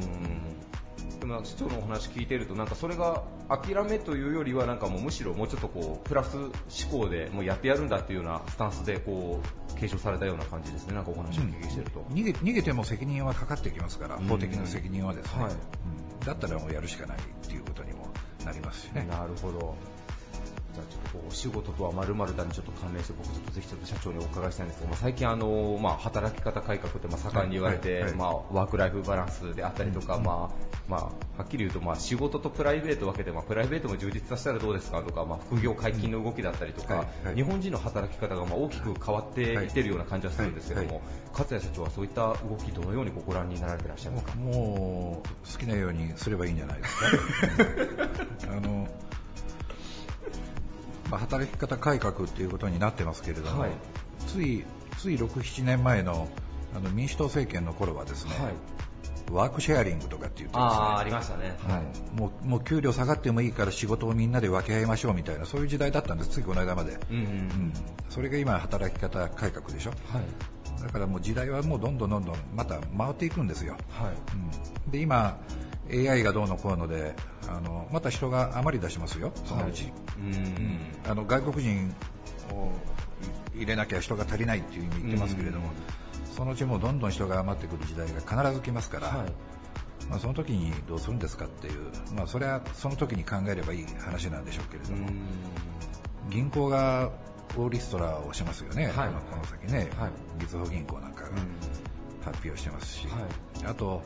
でも市長のお話聞いてるとなんかそれが諦めというよりはなんかもうむしろもうちょっとこうプラス思考でもうやってやるんだっていうようなスタンスでこう継承されたような感じですね。なんかお話を聞きしてると、うん、逃げ逃げても責任はかかってきますから、法的な責任はですね、はい。うん、だったらもうやるしかないっていうことにもなりますしね。なるほどじゃあちょっとお仕事とはまるまるだにちょっと関連して僕ちょっとぜひちょっと社長にお伺いしたいんですけど、まあ、最近あの、まあ、働き方改革ってまあ盛んに言われて、まあ、ワークライフバランスであったりとか、うん、まあまあ、はっきり言うと、まあ、仕事とプライベート分けて、まあ、プライベートも充実させたらどうですかとか、まあ、副業解禁の動きだったりとか、日本人の働き方がまあ大きく変わっていってるような感じはするんですけども、勝谷社長はそういった動きどのようにご覧になられていらっしゃいますか？もう好きなようにすればいいんじゃないですか？[LAUGHS] あのまあ、働き方改革ということになってますけれども、はい、ついつい6、7年前のあの民主党政権の頃はですね、はい、ワークシェアリングとかって言ってですね。あありましたね、はい、もうもう給料下がってもいいから仕事をみんなで分け合いましょうみたいなそういう時代だったんです。ついこの間まで、うん、うん。うん、それが今働き方改革でしょ、はい、だからもう時代はもうどんどんどんどんまた回っていくんですよ、はい。うん、で今 AI がどうのこうのであのまた人が余り出しますよ、そのうち、はい、うん。あの外国人を入れなきゃ人が足りないっていう意味言ってますけれども、そのうちもうどんどん人が余ってくる時代が必ず来ますから、はい、まあ、その時にどうするんですかっていう、まあ、それはその時に考えればいい話なんでしょうけれども、銀行がオーリストラをしますよね、はい、この先ね、はい、みずほ銀行なんかが発表してますし、あと、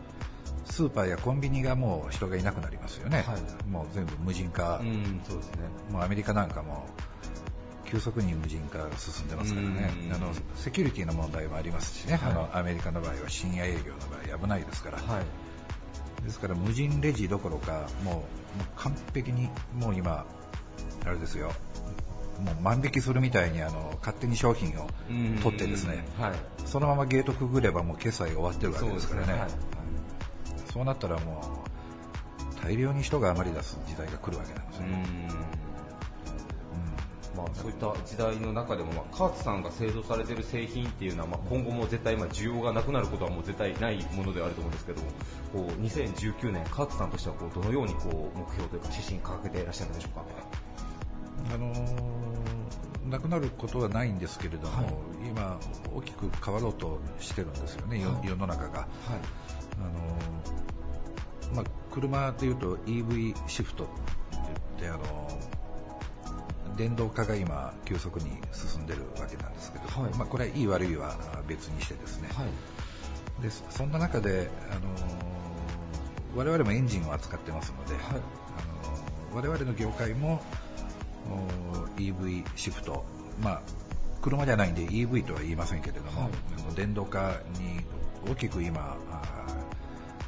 スーパーやコンビニがもう人がいなくなりますよね、はい、もう全部無人化、うん、そうですね、もうアメリカなんかも急速に無人化が進んでますからね、あのセキュリティの問題もありますしね、はい、あのアメリカの場合は深夜営業の場合危ないですから、はい、ですから無人レジどころかもう完璧にもう今あれですよ。もう万引きするみたいにあの勝手に商品を取ってですね、はい、そのままゲートくぐればもう決済が終わってるわけですからね。そうなったらもう大量に人が余り出す時代が来るわけなんですね。まあ、そういった時代の中でも、まあ、カーツさんが製造されている製品っていうのは、まあ、今後も絶対、まあ、需要がなくなることはもう絶対ないものではあると思うんですけどこう2019年、カーツさんとしてはこうどのようにこう目標というか指針掲げていらっしゃるんでしょうか。あのー、なくなることはないんですけれども、はい、今、大きく変わろうとしてるんですよね、はい、世の中が。はいあのまあ、車でいうと EV シフトって言ってあの電動化が今急速に進んでるわけなんですけど、はい、まあ、これはいい悪いは別にしてですね、はい、でそんな中であの我々もエンジンを扱ってますので、はい、あの我々の業界も EV シフト、まあ、車じゃないんで EV とは言いませんけれども、はい、電動化に大きく今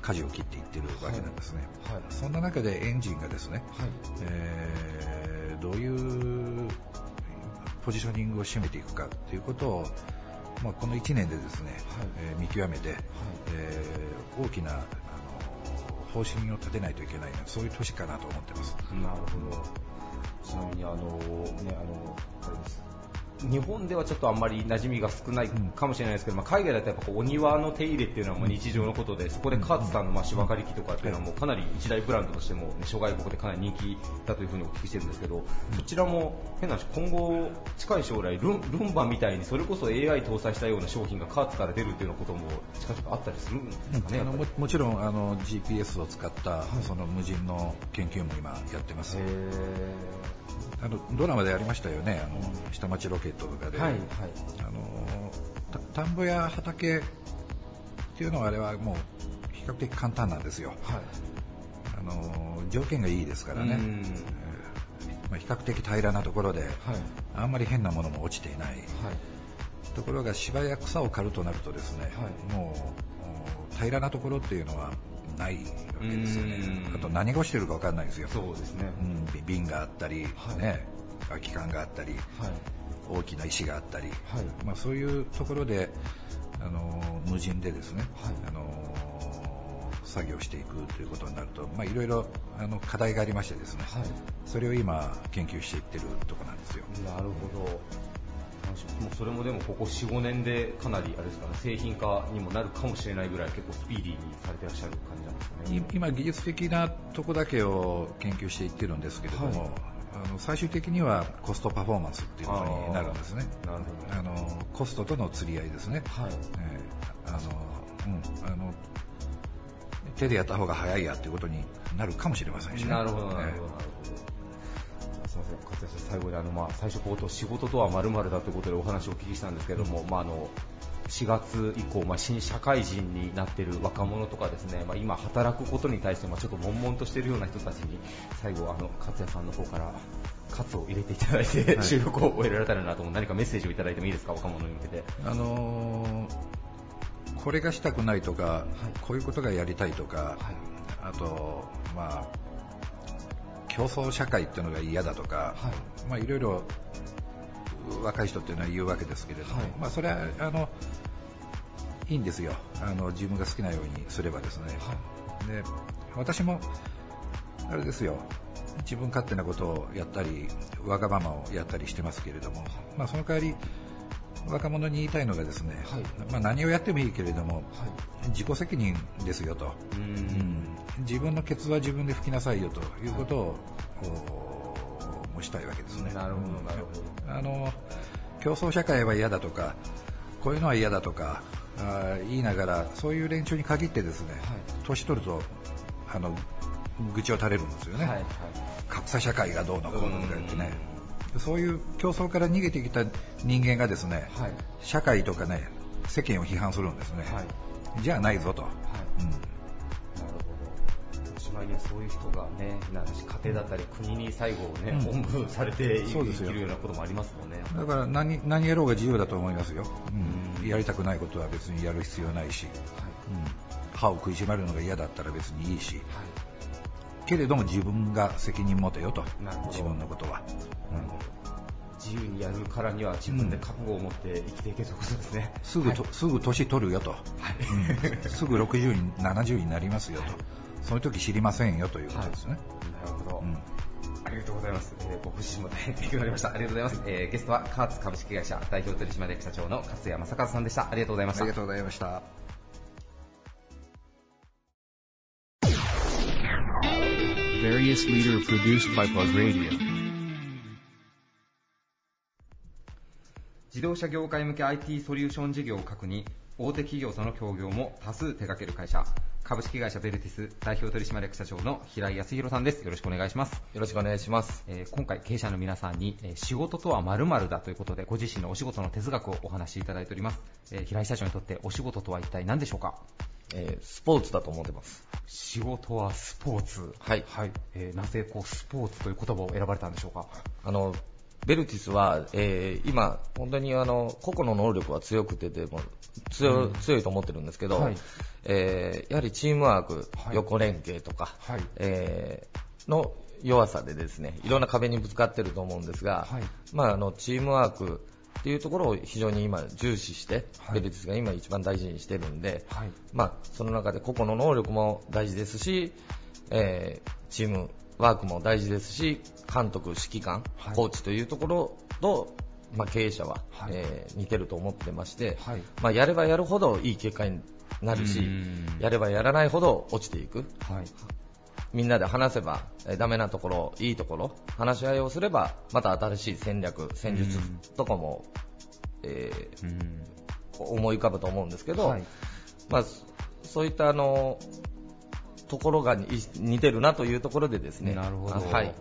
舵を切っていってるわけなんですね、はい。はい、そんな中でエンジンがですね、はい、えー、どういうポジショニングを占めていくかということを、まあ、この1年でですね、えー、見極めて、えー、大きなあの方針を立てないといけないそういう年かなと思ってます。なるほど。ちなみにあの、ね、あのあれです日本ではちょっとあんまり馴染みが少ないかもしれないですけど、まあ、海外だとやっぱお庭の手入れっていうのはもう日常のことで、そこでカーツさんのまあ芝刈り機とかっていうのはもうかなり一大ブランドとしても、ね、諸外国でかなり人気だというふうにお聞きしてるんですけど、そちらも変な話、今後近い将来ルン、ルンバみたいにそれこそ AI 搭載したような商品がカーツから出るっていうようなことも近々あったりするんですかね。あのももちろんあの GPS を使ったその無人の研究も今やってます。あのドラマでありましたよね、あの下町ロケットとかで、はいはい、あの田んぼや畑っていうのはあれはもう比較的簡単なんですよ、はい、あの条件がいいですからね、まあ、比較的平らなところで、はい、あんまり変なものも落ちていない、はい、ところが芝や草を刈るとなるとですね、もう平らなところっていうのはないわけですよね。あと何が落ちてるか分かんないですよ。そうですね。うん、瓶があったり、はい、ね、空き缶があったり、はい、大きな石があったり、はい、まあ、そういうところで、あの無人でですね、あの作業していくということになると、まあ、いろいろあの課題がありましてですね、それを今研究していってるところなんですよ。なるほど。もうそれもでもここ4、5年でかなりあれですか、ね、製品化にもなるかもしれないぐらい結構スピーディーにされてらっしゃる感今、技術的なとこだけを研究していってるんですけれども、はい、あの最終的にはコストパフォーマンスっていうことになるんですね。なるほどあのコストとの釣り合いですね。はいえー、あのうんあの手でやった方が早いやっていうことになるかもしれませんしね。なるほど、なるほど。えーすみません、勝谷さん、最後にあの、まあ、最初冒頭、仕事とはまるだということでお話をお聞きしたんですけども、うん、まあ、あの4月以降、まあ、新社会人になっている若者とかですね、まあ、今働くことに対して、まあ、ちょっと悶々としているような人たちに最後、あの勝谷さんの方から喝を入れていただいて、はい、収録を終えられたらなと何かメッセージをいただいてもいいですか、若者に向けて。あのー、これがしたくないとか、はい、こういうことがやりたいとか、はい、あと、まあ、競争社会っていうのが嫌だとか、はい。まあ、いろいろ若い人っていうのは言うわけですけれども、はい、まあ、それはあのいいんですよ。あの自分が好きなようにすればですね、はい、で私もあれですよ。自分勝手なことをやったりわがままをやったりしてますけれども、まあ、その代わり若者に言いたいのがですね、はい、まあ、何をやってもいいけれども、はい、自己責任ですよと、うん、自分のケツは自分で拭きなさいよということを、はい、したいわけですね。なるほどなるほど。あの競争社会は嫌だとかこういうのは嫌だとかあ言いながらそういう連中に限ってですね、年取るとあの愚痴を垂れるんですよね、はいはい、格差社会がどうのこうのとか言ってね。そういう競争から逃げてきた人間がですね、はい、社会とかね世間を批判するんですね、はい、じゃあないぞと、はい。うん、まいにはそういう人がね家庭だったり国に最後ね、うん、おんぶされて生きるようなこともありますもんねだから何何やろうが自由だと思いますよ、うん、やりたくないことは別にやる必要ないし、はい。うん、歯を食いしばるのが嫌だったら別にいいし、はい。けれども自分が責任持てよと自分のことは、自由にやるからには自分で覚悟を持って生きていけということですね、すぐと、はい、すぐ年取るよと、はい。うん、すぐ60に70になりますよと、はい、その時知りませんよということですね、なるほど、うんありがとうございます。えー、僕自身も大変勉強になりました。ありがとうございます。えー、ゲストはカーツ株式会社代表取締役社長の勝谷正和さんでした。ありがとうございました。ありがとうございました。various leader produced by Bug Radio. 自動車業界向け IT ソリューション事業を核に大手企業との協業も多数手掛ける会社。株式会社ベルティス代表取締役社長の平井康弘さんです。よろしくお願いします。よろしくお願いします、えー、今回経営者の皆さんに、えー、仕事とは〇〇だということでご自身のお仕事の哲学をお話しいただいております、えー、平井社長にとってお仕事とは一体何でしょうか？えー、スポーツだと思ってます。仕事はスポーツ。はい、はい。えー、なぜこうスポーツという言葉を選ばれたんでしょうか？あのベルティスは、えー、今、本当にあの個々の能力は強くてでも強,、強いと思ってるんですけど、はい、えー、やはりチームワーク、はい、横連携とか、はい、えー、の弱さでですねいろんな壁にぶつかってると思うんですが、はい、まあ、あのチームワークっていうところを非常に今重視して、ベルティスが今一番大事にしてるんで、まあ、その中で個々の能力も大事ですし、えー、チームワークも大事ですし、監督、指揮官、コーチというところと、まあ、経営者は、はい、えー、似てると思ってまして、はい、まあ、やればやるほどいい結果になるし、やればやらないほど落ちていく。はい、みんなで話せば、えー、ダメなところ、いいところ、話し合いをすれば、また新しい戦略、戦術とかも、えー、思い浮かぶと思うんですけど、まあ、そういったあのところが似てるなというところでですね、なるほど。はい、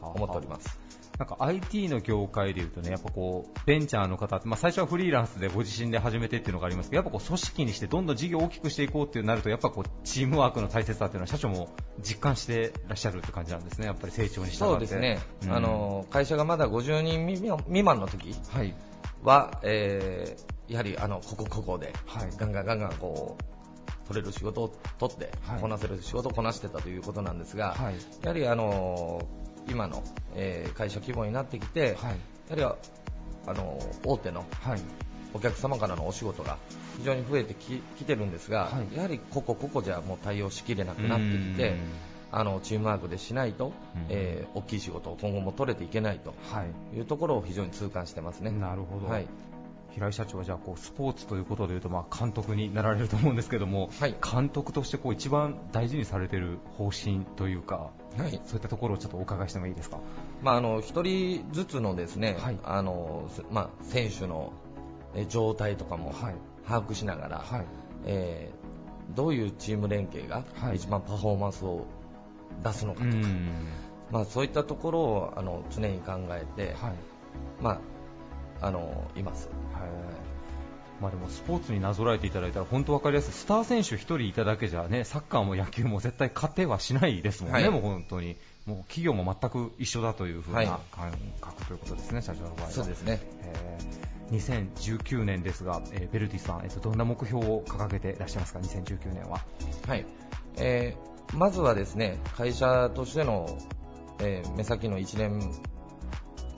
思っております。なんか IT の業界でいうとね、やっぱこう、ベンチャーの方って、まあ最初はフリーランスでご自身で始めてっていうのがありますけど、やっぱこう組織にしてどんどん事業を大きくしていこうってなると、やっぱこう、チームワークの大切さっていうのは社長も実感してらっしゃるって感じなんですね、やっぱり成長にしたそうですね、うん、あの、会社がまだ50人未満の時は、はい、えー、やはりあの、ここここで、はい、ガンガンガンガンこう、取れる仕事を取って、こなせる仕事をこなしてたということなんですが、はい、やはりあの今の、えー、会社規模になってきて、はい、やはりあの大手の、お客様からのお仕事が非常に増えてききてるんですが、はい、やはりここここじゃもう対応しきれなくなってきて、あのチームワークでしないと、うん、えー、大きい仕事を今後も取れていけないというところを非常に痛感してますね。なるほど、はい、平井社長はじゃあこうスポーツということでいうとまあ監督になられると思うんですけども、はい、監督としてこう一番大事にされている方針というか、はい、そういったところをちょっとお伺いしてもいいですか？まああの一人ずつのですね、はい、あのまあ選手の状態とかも把握しながら、はい、えー、どういうチーム連携が一番パフォーマンスを出すのかとか、まあそういったところをあの常に考えて、まああのいます。まあ、でもスポーツになぞらえていただいたら本当分かりやすい、スター選手1人いただけじゃねサッカーも野球も絶対勝てはしないですもんね、はい、もう本当に。もう企業も全く一緒だというふうな感覚ということですね、社長の場合は。そうですね、えー、2019年ですが、えー、ベルティさん、えーと、どんな目標を掲げていらっしゃいますか、2019年は。はい。えー、まずはですね会社としての、えー、目先の1年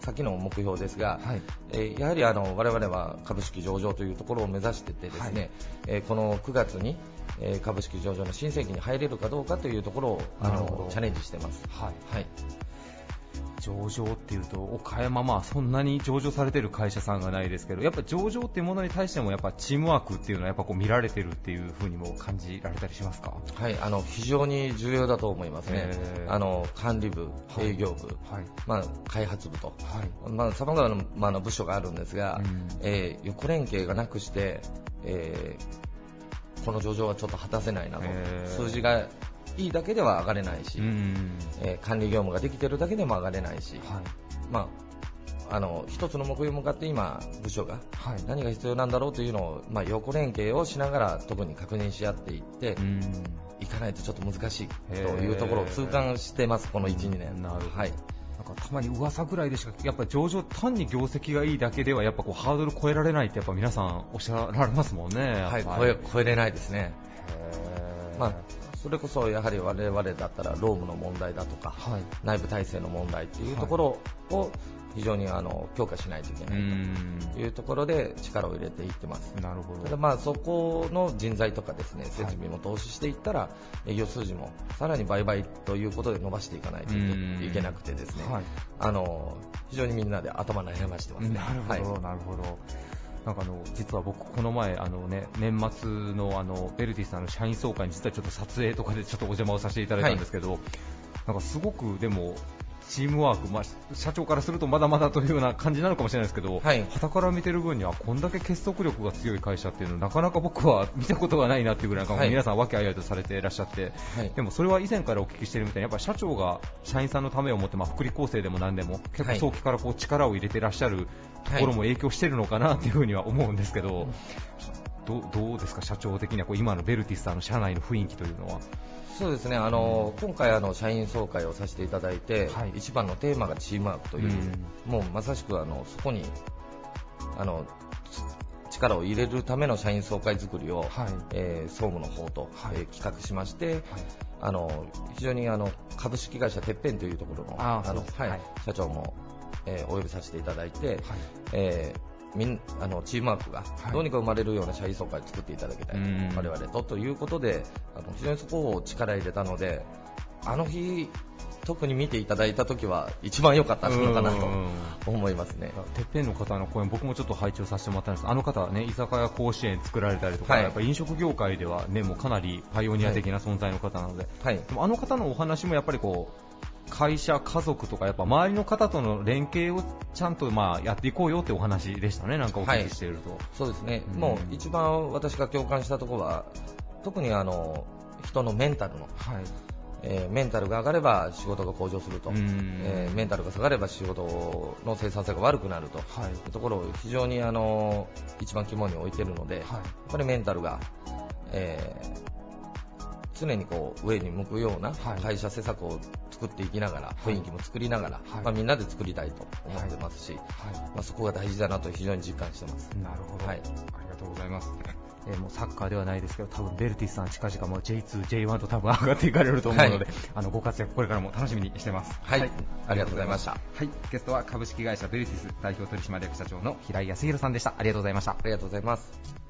先の目標ですが、はい、えー、やはりあの我々は株式上場というところを目指しててですね、はい、えー、この9月に、えー、株式上場の新世紀に入れるかどうかというところをあのチャレンジしてます。はい、はい上場っていうと岡山、まあそんなに上場されてる会社さんがないですけどやっぱ上場っていうものに対してもやっぱチームワークっていうのはやっぱこう見られてるっていうふうにも感じられたりしますか？はいあの非常に重要だと思いますね、あの管理部、営業部、はい、まあ、開発部と、はい。まあ、様々な、まあ、の部署があるんですが、うん、えー、横連携がなくして、えー、この上場はちょっと果たせないなと、数字がいいだけでは上がれないし、えー、管理業務ができてるだけでも上がれないし、はい、まあ、あの一つの目標に向かって今、部署が何が必要なんだろうというのを、まあ、横連携をしながら特に確認し合っていって、いかないとちょっと難しいというところを痛感してます、この1、2年。はい。なんかたまに噂ぐらいでしかやっぱ上場単に業績がいいだけではやっぱこうハードル超えられないってやっぱ皆さんおっしゃられますもんね。はい超え超えれないですね。まあそれこそやはり我々だったら労務の問題だとか、はい、内部体制の問題というところを非常にあの強化しないといけないというところで力を入れていってます。なるほど。ただまあそこの人材とかですね、設備も投資していったら、営業数字もさらに倍々ということで伸ばしていかないといけなくてですね、はい、あの非常にみんなで頭悩ましてますね。なるほど、はい、なるほど。なんかあの実は僕、この前、あのね、年末のあのベルティさんの社員総会に実はちょっと撮影とかでちょっとお邪魔をさせていただいたんですけど、はい、なんかすごくでもチームワーク、まあ、社長からするとまだまだというような感じなのかもしれないですけど、はい、旗から見てる分にはこんだけ結束力が強い会社っていうのはなかなか僕は見たことがないなっていうぐらい、はい、皆さん和気あいあいとされていらっしゃって、はい、でもそれは以前からお聞きしているみたいにやっぱ社長が社員さんのためを思って、まあ、福利厚生でも何でも結構早期からこう力を入れていらっしゃるところも影響しているのかなというふうには思うんですけど。どどうですか、社長的にはこう今のベルティスさんの社内の雰囲気というのは？そうですね。あの、うん、今回あの、社員総会をさせていただいて、はい、一番のテーマがチームワークという、うん、もうまさしくあのそこにあの力を入れるための社員総会作りを、はい、えー、総務の方と、はい、えー、企画しまして、はい、あの非常にあの株式会社てっぺんというところのあの、はい。社長も、えー、お呼びさせていただいて、はい。えーみんあのチームワークがどうにか生まれるような社員総会を作っていただきたい、はい、我々とということであの非常にそこを力入れたのであの日特に見ていただいた時は一番良かったのかなと思いますね。てっぺんの方の講演僕もちょっと拝聴させてもらったんです。あの方はね居酒屋甲子園作られたりとか、はい、やっぱ飲食業界ではねもうかなりパイオニア的な存在の方なので、はい、でもあの方のお話もやっぱりこう会社、家族とかやっぱ周りの方との連携をちゃんとまあやっていこうよってお話でしたね、なんかお聞きしていると、はい、そうですね、うん、もう一番私が共感したところは特にあの人のメンタルの、はい、えー、メンタルが上がれば仕事が向上すると、えー、メンタルが下がれば仕事の生産性が悪くなると、はい、いうところを非常にあの一番肝に置いているので、はい、やっぱりメンタルが、えー、常にこう上に向くような会社施策を作っていきながら、はい、雰囲気も作りながら、まあ、みんなで作りたいと思ってますし、まあ、そこが大事だなと非常に実感してます。なるほど、ありがとうございます。[LAUGHS] えー、もうサッカーではないですけど、多分ベルティスさん近々も J2、J1 と多分上がっていかれると思うので、はい、あのご活躍これからも楽しみにしてます。はい、はい、ありがとうございました。はい、ゲストは株式会社ベルティス代表取締役社長の平井康弘さんでした。ありがとうございました。ありがとうございます。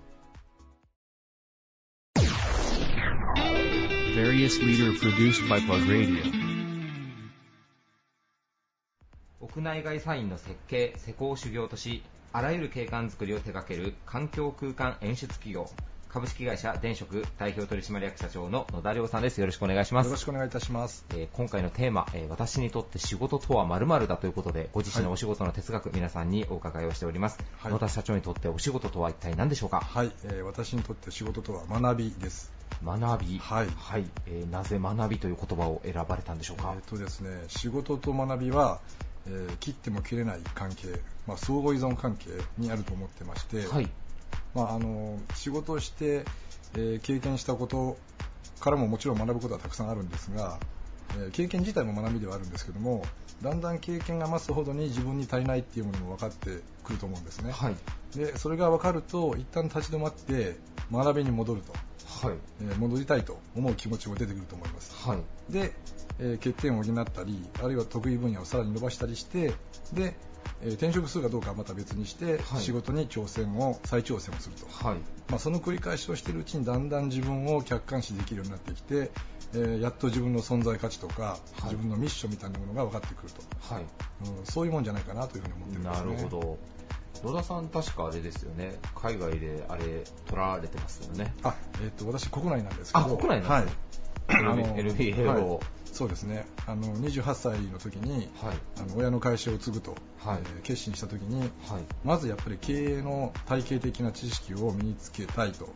屋内外サインの設計、施工を修行とし、あらゆる景観づくりを手掛ける環境空間演出企業株式会社電職代表取締役社長の野田亮さんです。よろしくお願いします。よろしくお願いいたします。えー、今回のテーマ、えー、私にとって仕事とは〇〇だということで、ご自身のお仕事の哲学、はい、皆さんにお伺いをしております。はい、野田社長にとってお仕事とは一体何でしょうか？はい、えー、私にとって仕事とは学びです。学び、はい、はい、えー、なぜ学びという言葉を選ばれたんでしょうか？えっ、とですね、仕事と学びは、えー、切っても切れない関係、まあ、相互依存関係にあると思ってまして、はい。まあ、あの仕事をして、えー、経験したことからももちろん学ぶことはたくさんあるんですが、えー、経験自体も学びではあるんですけどもだんだん経験が増すほどに自分に足りないっていうものも分かってくると思うんですね、はい、でそれが分かると一旦立ち止まって学びに戻ると。はい。えー、戻りたいと思う気持ちも出てくると思います、はい、で、えー、欠点を補ったりあるいは得意分野をさらに伸ばしたりしてで、えー、転職するかどうかはまた別にして、はい、仕事に挑戦を再挑戦をすると、はい。まあ、その繰り返しをしているうちにだんだん自分を客観視できるようになってきて、えー、やっと自分の存在価値とか、はい、自分のミッションみたいなものが分かってくると、はい。うん、そういうもんじゃないかなというふうに思ってるんですね。なるほど。野田さん確かあれですよね。海外であれ取られてますよね。あ、えっ、と私国内なんですけど。あ国内なんですか、はい、NBA を、はい、そうですね。あの28歳の時に、はい、あの親の会社を継ぐと、はい。えー、決心した時に、はい、まずやっぱり経営の体系的な知識を身につけたいと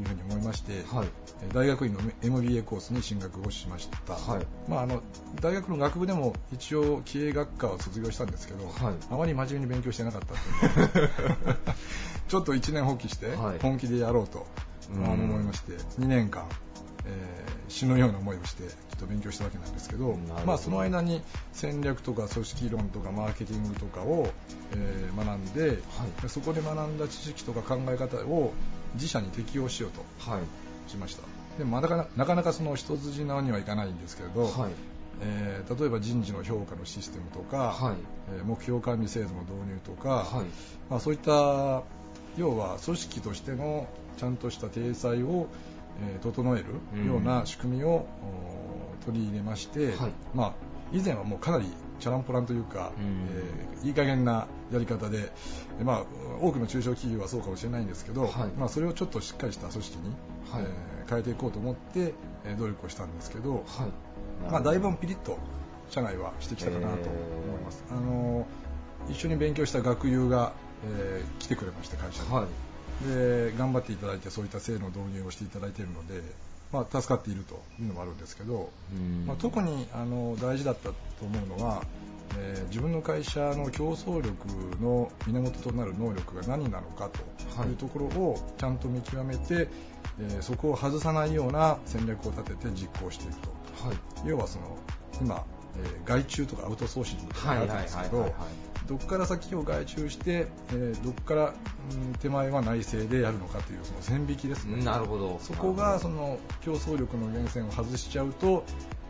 いうふうに思いまして、はい、大学院の MBA コースに進学をしました、はい。まあ、あの大学の学部でも一応経営学科を卒業したんですけど、はい、あまり真面目に勉強してなかったという。[LAUGHS] ちょっと一年放棄して本気でやろうと、はい、思いまして2年間、えー、死ぬような思いをしてちょっと勉強したわけなんですけど。まあ、その間に戦略とか組織論とかマーケティングとかを、えー、学んで、はい、そこで学んだ知識とか考え方を自社に適用しようとしました、はい、でもなかななかなかその一筋縄にはいかないんですけれど、はい。えー、例えば人事の評価のシステムとか、はい。えー、目標管理制度の導入とか、はい。まあ、そういった要は組織としてのちゃんとした体裁を、えー、整えるような仕組みを、うん、取り入れまして、はい。まあ、以前はもうかなりチャランポランというか、うん、えー、いい加減なやり方で、まあ、多くの中小企業はそうかもしれないんですけど、はい、まあ、それをちょっとしっかりした組織に、はい、えー、変えていこうと思って、え努力をしたんですけど、はい。まあ、だいぶピリッと社内はしてきたかなと思います。あの一緒に勉強した学友が、えー、来てくれまして会社に、はい、で頑張っていただいてそういった制度の導入をしていただいているので、まあ、助かっているというのもあるんですけど、まあ、特にあの大事だったと思うのは、えー、自分の会社の競争力の源となる能力が何なのかとい。うところをちゃんと見極めて、えー、そこを外さないような戦略を立てて実行していくと、はい、要はその今、えー、外注とかアウトソーシングとかあるんですけどどこから先を外注して、えー、どこから、うん、手前は内製でやるのかというその線引きですね。なるほど。そこがその競争力の源泉を外しちゃうと、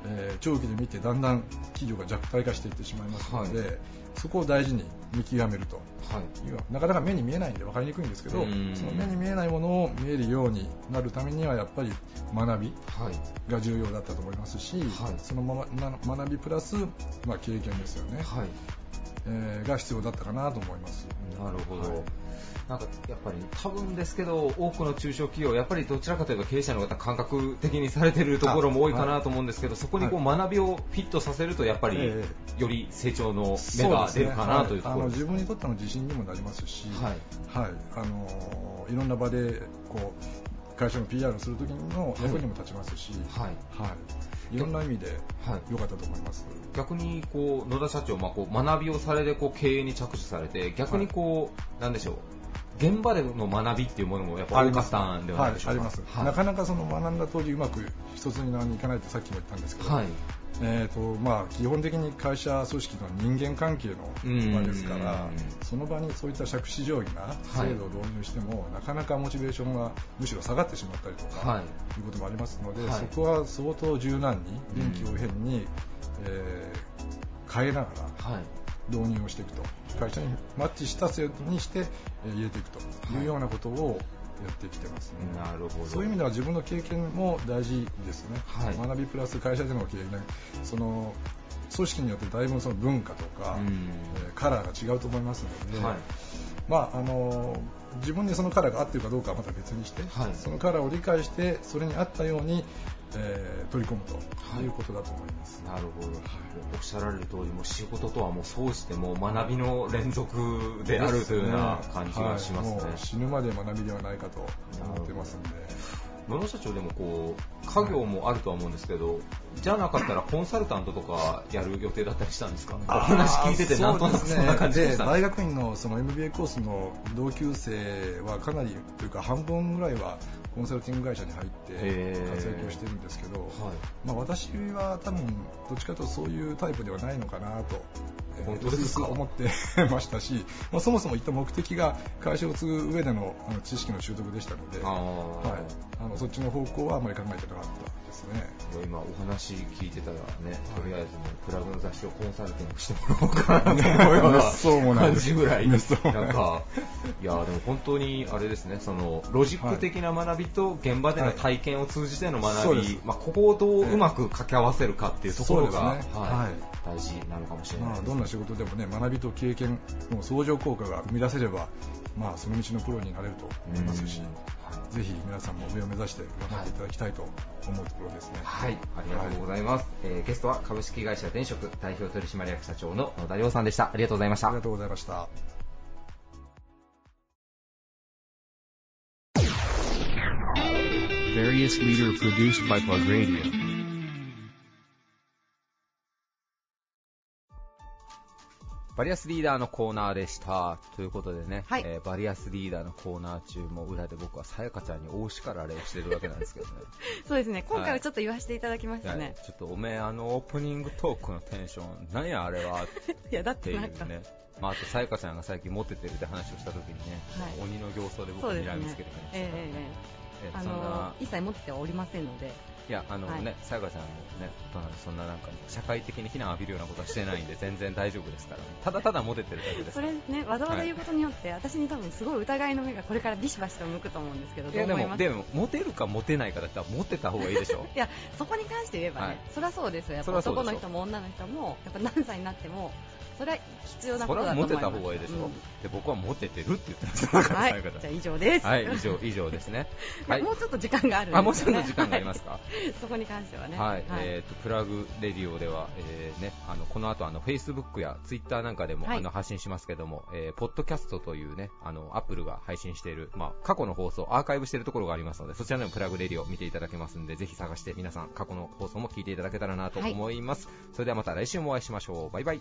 えー、長期で見てだんだん企業が弱体化していってしまいますので、はい、そこを大事に見極めると、はい、なかなか目に見えないんで分かりにくいんですけどその目に見えないものを見えるようになるためにはやっぱり学びが重要だったと思いますし、はい、そのまま学びプラス、まあ、経験ですよね、はいえー、が必要だったかなと思います。なるほど、はい。なんかやっぱり多分ですけど多くの中小企業やっぱりどちらかというと経営者の方感覚的にされているところも多いかなと思うんですけど、そこにこう学びをフィットさせるとやっぱりより成長の芽が出るかなというところ、ね。はい、自分にとっての自信にもなりますし、はい。はい、あのいろんな場でこう会社の PR をするときの役にも立ちますし、はい。はい。いろんな意味で良かったと思います、はい、逆にこう野田社長、まあ、こう学びをされてこう経営に着手されて逆にこう、はい、なんでしょう現場での学びっていうものもやっぱ多かったんではないでしょうか、はい、あります、はい、なかなかその学んだ通りうまく一つにいかないってさっきも言ったんですけど、はい、えーとまあ、基本的に会社組織の人間関係の場ですから、その場にそういった杓子定規な制度を導入しても、はい、なかなかモチベーションがむしろ下がってしまったりとか、はい、いうこともありますので、はい、そこは相当柔軟に臨機応変に、えー、変えながら導入をしていくと、会社にマッチした制度にして、えー、入れていくと。い。うようなことを、やってきてますね。なるほど。そういう意味では自分の経験も大事ですね。はい、学びプラス会社での経験、その組織によってだいぶその文化とか、えー、カラーが違うと思いますので、はい、まああの自分でそのカラーが合ってるかどうかはまた別にして、はい、そのカラーを理解してそれに合ったように、えー、取り込むということだと思います。なるほど、はい、おっしゃられる通りも仕事とはもう総じても学びの連続であるというような感じがしますね。すねはい、死ぬまで学びではないかと思ってますんで。野呂社長でもこう家業もあるとは思うんですけど、じゃなかったらコンサルタントとかやる予定だったりしたんですか？お話聞いててなんとなくそんな感じでした。大学院のその MBA コースの同級生はかなりというか半分ぐらいはコンサルティング会社に入って活躍をしてるんですけど、はい。まあ、私は多分どっちかというとそういうタイプではないのかなと本当ですか？思ってましたし、[LAUGHS] まあ、そもそも行った目的が会社を継ぐ上でのあの知識の習得でしたので、はい、あのそっちの方向はあまり考えてなかったですね。今お話聞いてたらね、とりあえずプラグの雑誌をコンサルティングしてもらおうかなと [LAUGHS] 思うような感じぐらい、なんか、いや、でも本当にあれですね、そのロジック的な学びと現場での体験を通じての学び、はい、まあ、ここをどううまく掛け合わせるかっていうところが、ね、はい、大事なのかもしれない、まあ、どんな仕事でもね、学びと経験の相乗効果が生み出せれば、まあ、その道のプロになれると思いますし。ぜひ皆さんも上を目指して頑張っていただきたいと思うところですね。はい、ありがとうございます。はい、えー、ゲストは株式会社電職代表取締役社長の野田亮さんでした。ありがとうございました。ありがとうございました。Various leader produced by Plug Radio. バリアスリーダーのコーナーでした。ということでね、はい、えー、バリアスリーダーのコーナー中も裏で僕はさやかちゃんに大叱られをしてるわけなんですけどね。[LAUGHS] そうですね、今回はちょっと言わせていただきましたね。はい、ちょっとおめえ、あのオープニングトークのテンション、なんやあれは？[LAUGHS] いや、だってなんか。ねまあ、あと、さやかちゃんが最近モテてるって話をしたときにね、はい、鬼の形相で僕に睨みつけてくれました。ねえー、えー、あの一切持っててはおりませんので。いや、あのね、さやかちゃんもね、そんななんか、社会的に非難を浴びるようなことはしてないんで、全然大丈夫ですから、ね、ただただモテてるだけです。それね、わざわざ言うことによって、はい、私に多分すごい疑いの目がこれからビシバシと向くと思うんですけど、いや、でも、でも、モテるかモテないかだったら、モテた方がいいでしょ。[LAUGHS] いや、そこに関して言えばね、はい、そりゃそうですよ。やっぱ男の人も女の人も、やっぱ何歳になっても、それは必要なことだと思います。それはモテた方がいいでしょ。うん、で僕はモテてるって言ってました。はい。じゃあ以上です。はい、以上以上ですね。[LAUGHS] はい。もうちょっと時間があるんです、ね、あ、もうちょっと時間がありますか？[LAUGHS] そこに関してはね。はい。えっ、とプラグレディオでは、えー、ね、あのこの後あのフェイスブックやツイッターなんかでも、あの発信しますけども、えー、ポッドキャストというね、あのアップルが配信しているまあ過去の放送アーカイブしているところがありますので、そちらでもプラグレディオ見ていただけますんで、ぜひ探して皆さん過去の放送も聞いていただけたらなと思います。それではまた来週もお会いしましょう。バイバイ。